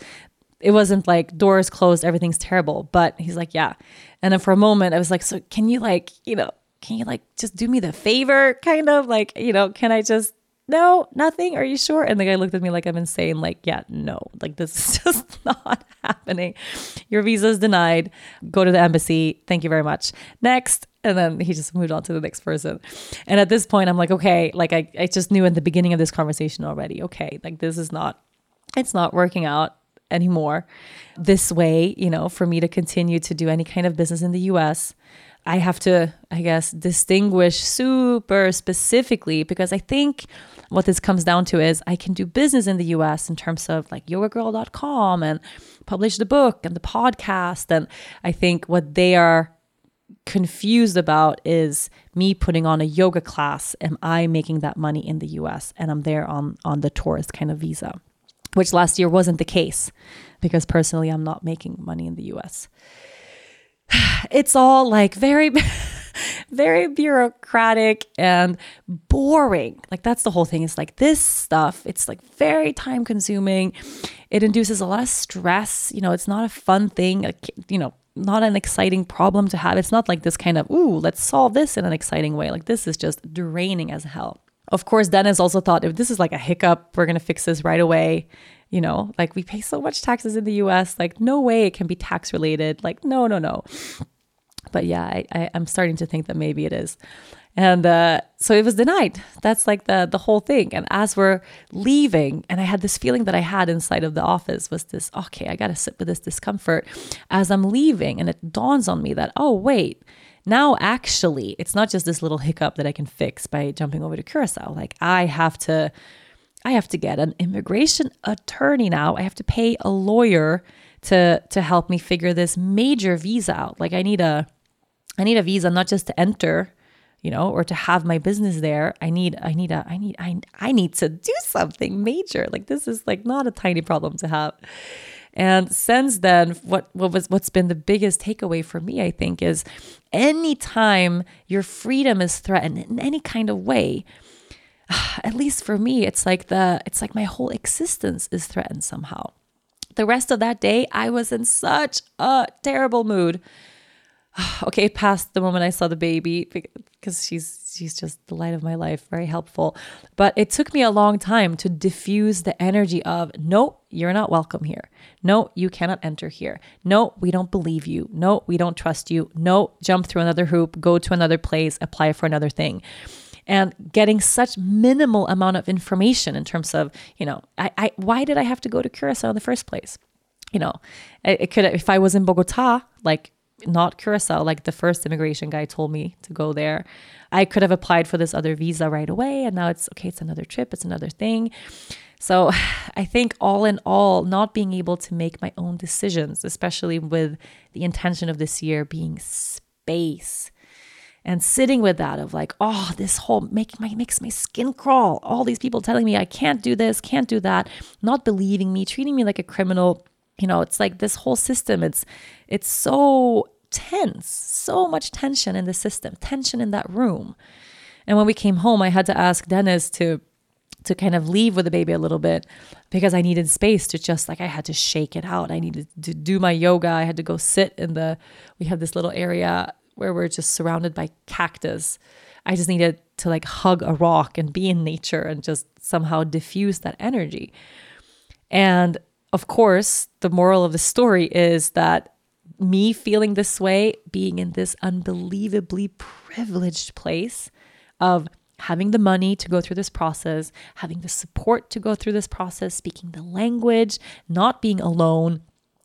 it wasn't like doors closed, everything's terrible. But he's like, yeah. And then for a moment, I was like, so can you like, you know, can you like just do me the favor? Kind of? Like, you know, can I just, no, nothing? Are you sure? And the guy looked at me like I'm insane. Like, yeah, no, like this is just not happening. Your visa is denied. Go to the embassy. Thank you very much. Next. And then he just moved on to the next person. And at this point, I'm like, okay, like I, I just knew in the beginning of this conversation already, okay, like this is not, it's not working out anymore. This way, you know, for me to continue to do any kind of business in the US, I have to, I guess, distinguish super specifically because I think what this comes down to is I can do business in the US in terms of like yogagirl.com and publish the book and the podcast. And I think what they are confused about is me putting on a yoga class. Am I making that money in the US? And I'm there on, on the tourist kind of visa which last year wasn't the case because personally I'm not making money in the US. It's all like very, very bureaucratic and boring. Like that's the whole thing. It's like this stuff, it's like very time consuming. It induces a lot of stress. You know, it's not a fun thing, you know, not an exciting problem to have. It's not like this kind of, ooh, let's solve this in an exciting way. Like this is just draining as hell. Of course, Dennis also thought if this is like a hiccup, we're going to fix this right away. You know, like we pay so much taxes in the US, like no way it can be tax related. Like, no, no, no. But yeah, I, I, am starting to think that maybe it is. And uh, so it was denied. That's like the the whole thing. And as we're leaving, and I had this feeling that I had inside of the office was this, okay, I gotta sit with this discomfort as I'm leaving. And it dawns on me that, oh, wait, now actually it's not just this little hiccup that I can fix by jumping over to Curacao. Like I have to I have to get an immigration attorney now. I have to pay a lawyer to to help me figure this major visa out. Like I need a I need a visa not just to enter, you know, or to have my business there. I need I need a I need I I need to do something major. Like this is like not a tiny problem to have. And since then, what what was what's been the biggest takeaway for me, I think, is anytime your freedom is threatened in any kind of way, at least for me, it's like the it's like my whole existence is threatened somehow. The rest of that day, I was in such a terrible mood. okay, past the moment I saw the baby because she's she's just the light of my life, very helpful. But it took me a long time to diffuse the energy of no, you're not welcome here. No, you cannot enter here. No, we don't believe you. No, we don't trust you. No, jump through another hoop, go to another place, apply for another thing and getting such minimal amount of information in terms of you know I, I why did i have to go to curacao in the first place? You know it, it could if i was in bogota like not curacao like the first immigration guy told me to go there i could have applied for this other visa right away and now it's okay it's another trip it's another thing. So i think all in all not being able to make my own decisions especially with the intention of this year being space and sitting with that of like oh this whole make my makes my skin crawl all these people telling me i can't do this can't do that not believing me treating me like a criminal you know it's like this whole system it's it's so tense so much tension in the system tension in that room and when we came home i had to ask dennis to to kind of leave with the baby a little bit because I needed space to just like I had to shake it out. I needed to do my yoga. I had to go sit in the we have this little area where we're just surrounded by cactus. I just needed to like hug a rock and be in nature and just somehow diffuse that energy. And of course, the moral of the story is that me feeling this way, being in this unbelievably privileged place of having the money to go through this process, having the support to go through this process, speaking the language, not being alone.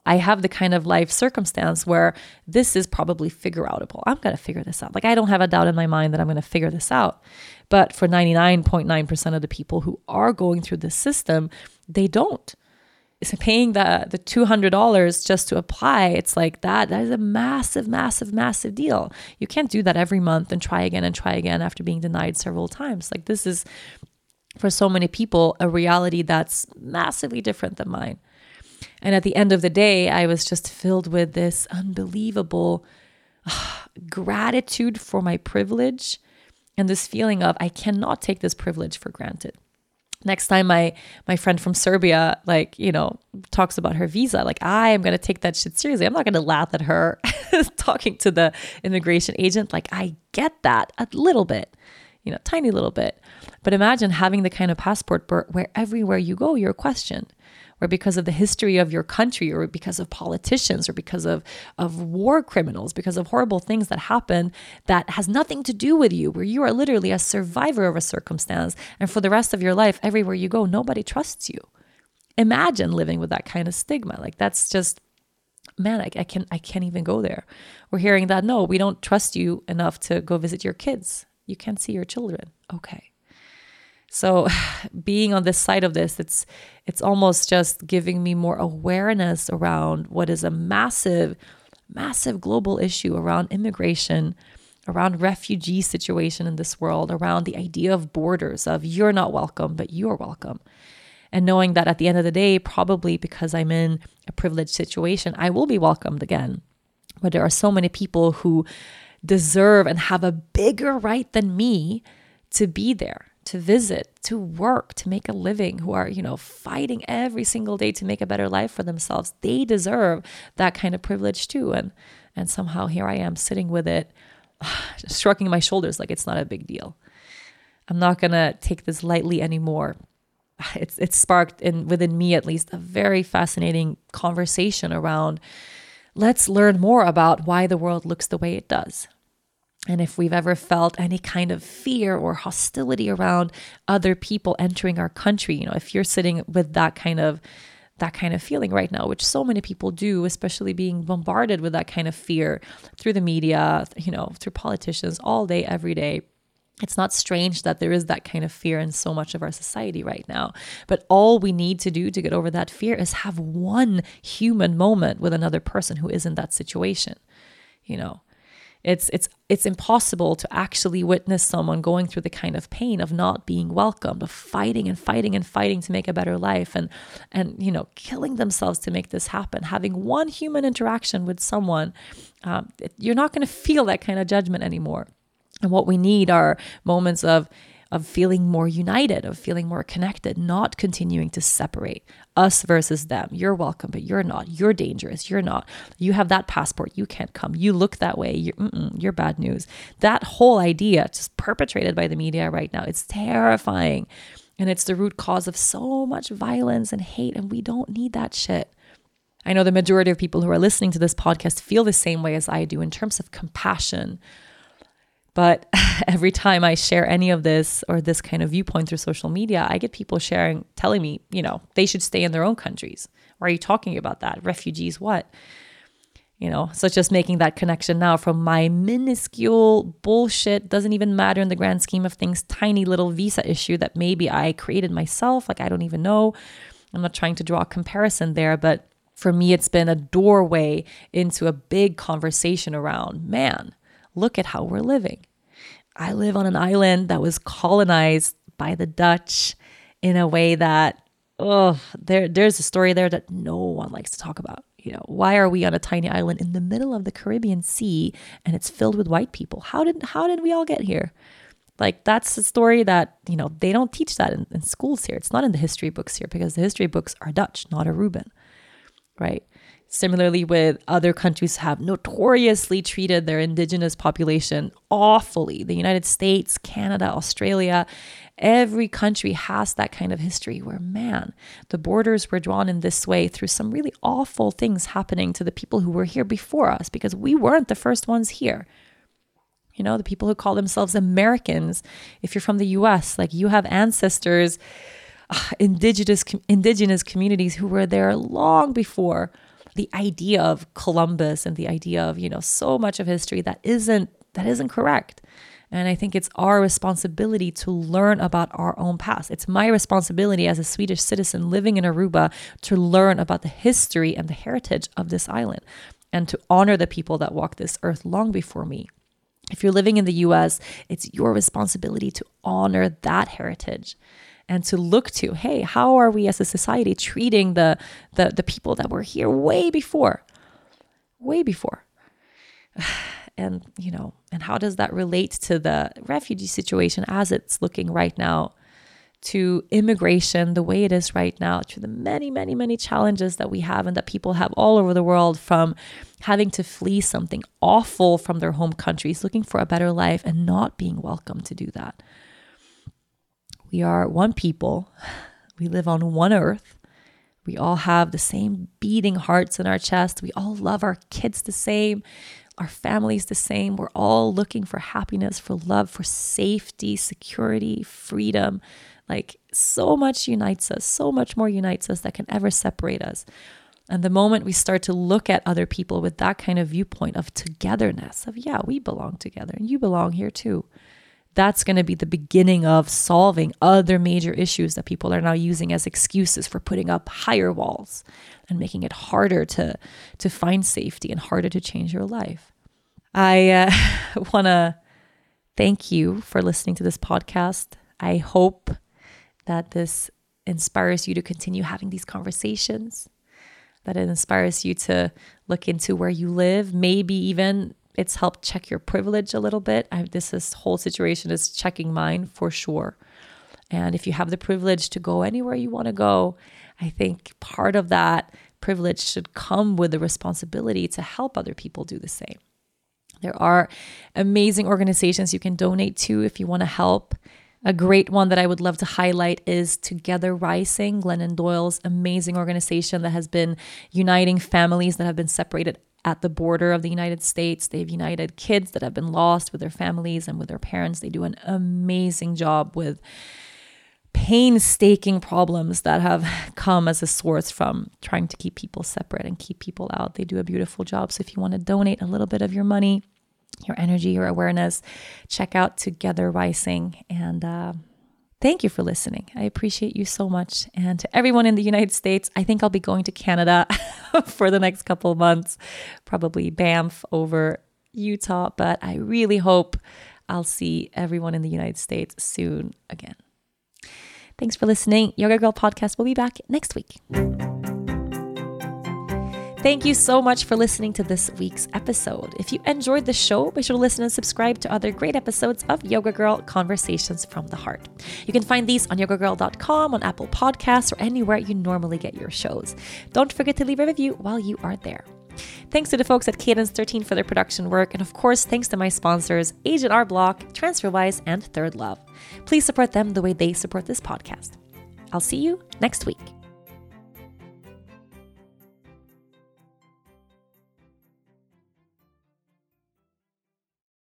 I have the kind of life circumstance where this is probably figure outable. I'm going to figure this out. Like, I don't have a doubt in my mind that I'm going to figure this out. But for 99.9% of the people who are going through this system, they don't It's paying the the two hundred dollars just to apply, it's like that. That is a massive, massive, massive deal. You can't do that every month and try again and try again after being denied several times. Like this is for so many people a reality that's massively different than mine. And at the end of the day, I was just filled with this unbelievable uh, gratitude for my privilege and this feeling of I cannot take this privilege for granted. Next time my my friend from Serbia like you know talks about her visa like I am going to take that shit seriously. I'm not going to laugh at her talking to the immigration agent. Like I get that a little bit you know tiny little bit. But imagine having the kind of passport where everywhere you go you're questioned or because of the history of your country or because of politicians or because of, of war criminals, because of horrible things that happen that has nothing to do with you, where you are literally a survivor of a circumstance. And for the rest of your life, everywhere you go, nobody trusts you. Imagine living with that kind of stigma. Like that's just man, I, I can I can't even go there. We're hearing that no, we don't trust you enough to go visit your kids. You can't see your children. Okay. So being on this side of this, it's it's almost just giving me more awareness around what is a massive, massive global issue around immigration, around refugee situation in this world, around the idea of borders, of you're not welcome, but you're welcome. And knowing that at the end of the day, probably because I'm in a privileged situation, I will be welcomed again. But there are so many people who deserve and have a bigger right than me to be there to visit, to work, to make a living, who are, you know, fighting every single day to make a better life for themselves. They deserve that kind of privilege too. And and somehow here I am sitting with it, shrugging my shoulders like it's not a big deal. I'm not gonna take this lightly anymore. It's it's sparked in within me at least a very fascinating conversation around let's learn more about why the world looks the way it does and if we've ever felt any kind of fear or hostility around other people entering our country, you know, if you're sitting with that kind of that kind of feeling right now, which so many people do, especially being bombarded with that kind of fear through the media, you know, through politicians all day, every day. It's not strange that there is that kind of fear in so much of our society right now. But all we need to do to get over that fear is have one human moment with another person who is in that situation. You know, it's it's it's impossible to actually witness someone going through the kind of pain of not being welcomed, of fighting and fighting and fighting to make a better life and and you know killing themselves to make this happen. Having one human interaction with someone, um, you're not going to feel that kind of judgment anymore. And what we need are moments of of feeling more united, of feeling more connected, not continuing to separate us versus them. You're welcome, but you're not. You're dangerous. You're not. You have that passport. You can't come. You look that way. You're, you're bad news. That whole idea, just perpetrated by the media right now, it's terrifying. And it's the root cause of so much violence and hate. And we don't need that shit. I know the majority of people who are listening to this podcast feel the same way as I do in terms of compassion but every time I share any of this or this kind of viewpoint through social media, I get people sharing, telling me, you know, they should stay in their own countries. Why are you talking about that? Refugees, what? You know, so just making that connection now from my minuscule bullshit, doesn't even matter in the grand scheme of things, tiny little visa issue that maybe I created myself. Like, I don't even know. I'm not trying to draw a comparison there, but for me, it's been a doorway into a big conversation around man, look at how we're living. I live on an island that was colonized by the Dutch in a way that, oh, there, there's a story there that no one likes to talk about. You know, why are we on a tiny island in the middle of the Caribbean Sea and it's filled with white people? How did how did we all get here? Like that's a story that you know they don't teach that in, in schools here. It's not in the history books here because the history books are Dutch, not a Aruban, right? Similarly, with other countries have notoriously treated their indigenous population awfully. The United States, Canada, Australia, every country has that kind of history where, man, the borders were drawn in this way through some really awful things happening to the people who were here before us because we weren't the first ones here. You know, the people who call themselves Americans, if you're from the US, like you have ancestors, uh, indigenous indigenous communities who were there long before the idea of Columbus and the idea of, you know, so much of history that isn't that isn't correct. And I think it's our responsibility to learn about our own past. It's my responsibility as a Swedish citizen living in Aruba to learn about the history and the heritage of this island and to honor the people that walked this earth long before me. If you're living in the US, it's your responsibility to honor that heritage and to look to hey how are we as a society treating the the, the people that were here way before? Way before. And you know and how does that relate to the refugee situation as it's looking right now to immigration the way it is right now to the many many many challenges that we have and that people have all over the world from having to flee something awful from their home countries looking for a better life and not being welcome to do that we are one people. We live on one earth. We all have the same beating hearts in our chest. We all love our kids the same, our families the same. We're all looking for happiness, for love, for safety, security, freedom. Like so much unites us, so much more unites us that can ever separate us. And the moment we start to look at other people with that kind of viewpoint of togetherness, of yeah, we belong together and you belong here too that's going to be the beginning of solving other major issues that people are now using as excuses for putting up higher walls and making it harder to to find safety and harder to change your life. I uh, want to thank you for listening to this podcast. I hope that this inspires you to continue having these conversations, that it inspires you to look into where you live, maybe even it's helped check your privilege a little bit. I, this is, whole situation is checking mine for sure. And if you have the privilege to go anywhere you want to go, I think part of that privilege should come with the responsibility to help other people do the same. There are amazing organizations you can donate to if you want to help. A great one that I would love to highlight is Together Rising, Glennon Doyle's amazing organization that has been uniting families that have been separated at the border of the United States. They've united kids that have been lost with their families and with their parents. They do an amazing job with painstaking problems that have come as a source from trying to keep people separate and keep people out. They do a beautiful job. So if you want to donate a little bit of your money, your energy, your awareness, check out Together Rising and uh, Thank you for listening. I appreciate you so much. And to everyone in the United States, I think I'll be going to Canada for the next couple of months, probably Banff over Utah, but I really hope I'll see everyone in the United States soon again. Thanks for listening. Yoga Girl Podcast will be back next week. Thank you so much for listening to this week's episode. If you enjoyed the show, be sure to listen and subscribe to other great episodes of Yoga Girl Conversations from the Heart. You can find these on yogagirl.com, on Apple Podcasts, or anywhere you normally get your shows. Don't forget to leave a review while you are there. Thanks to the folks at Cadence 13 for their production work, and of course, thanks to my sponsors, H&R Block, TransferWise, and ThirdLove. Please support them the way they support this podcast. I'll see you next week.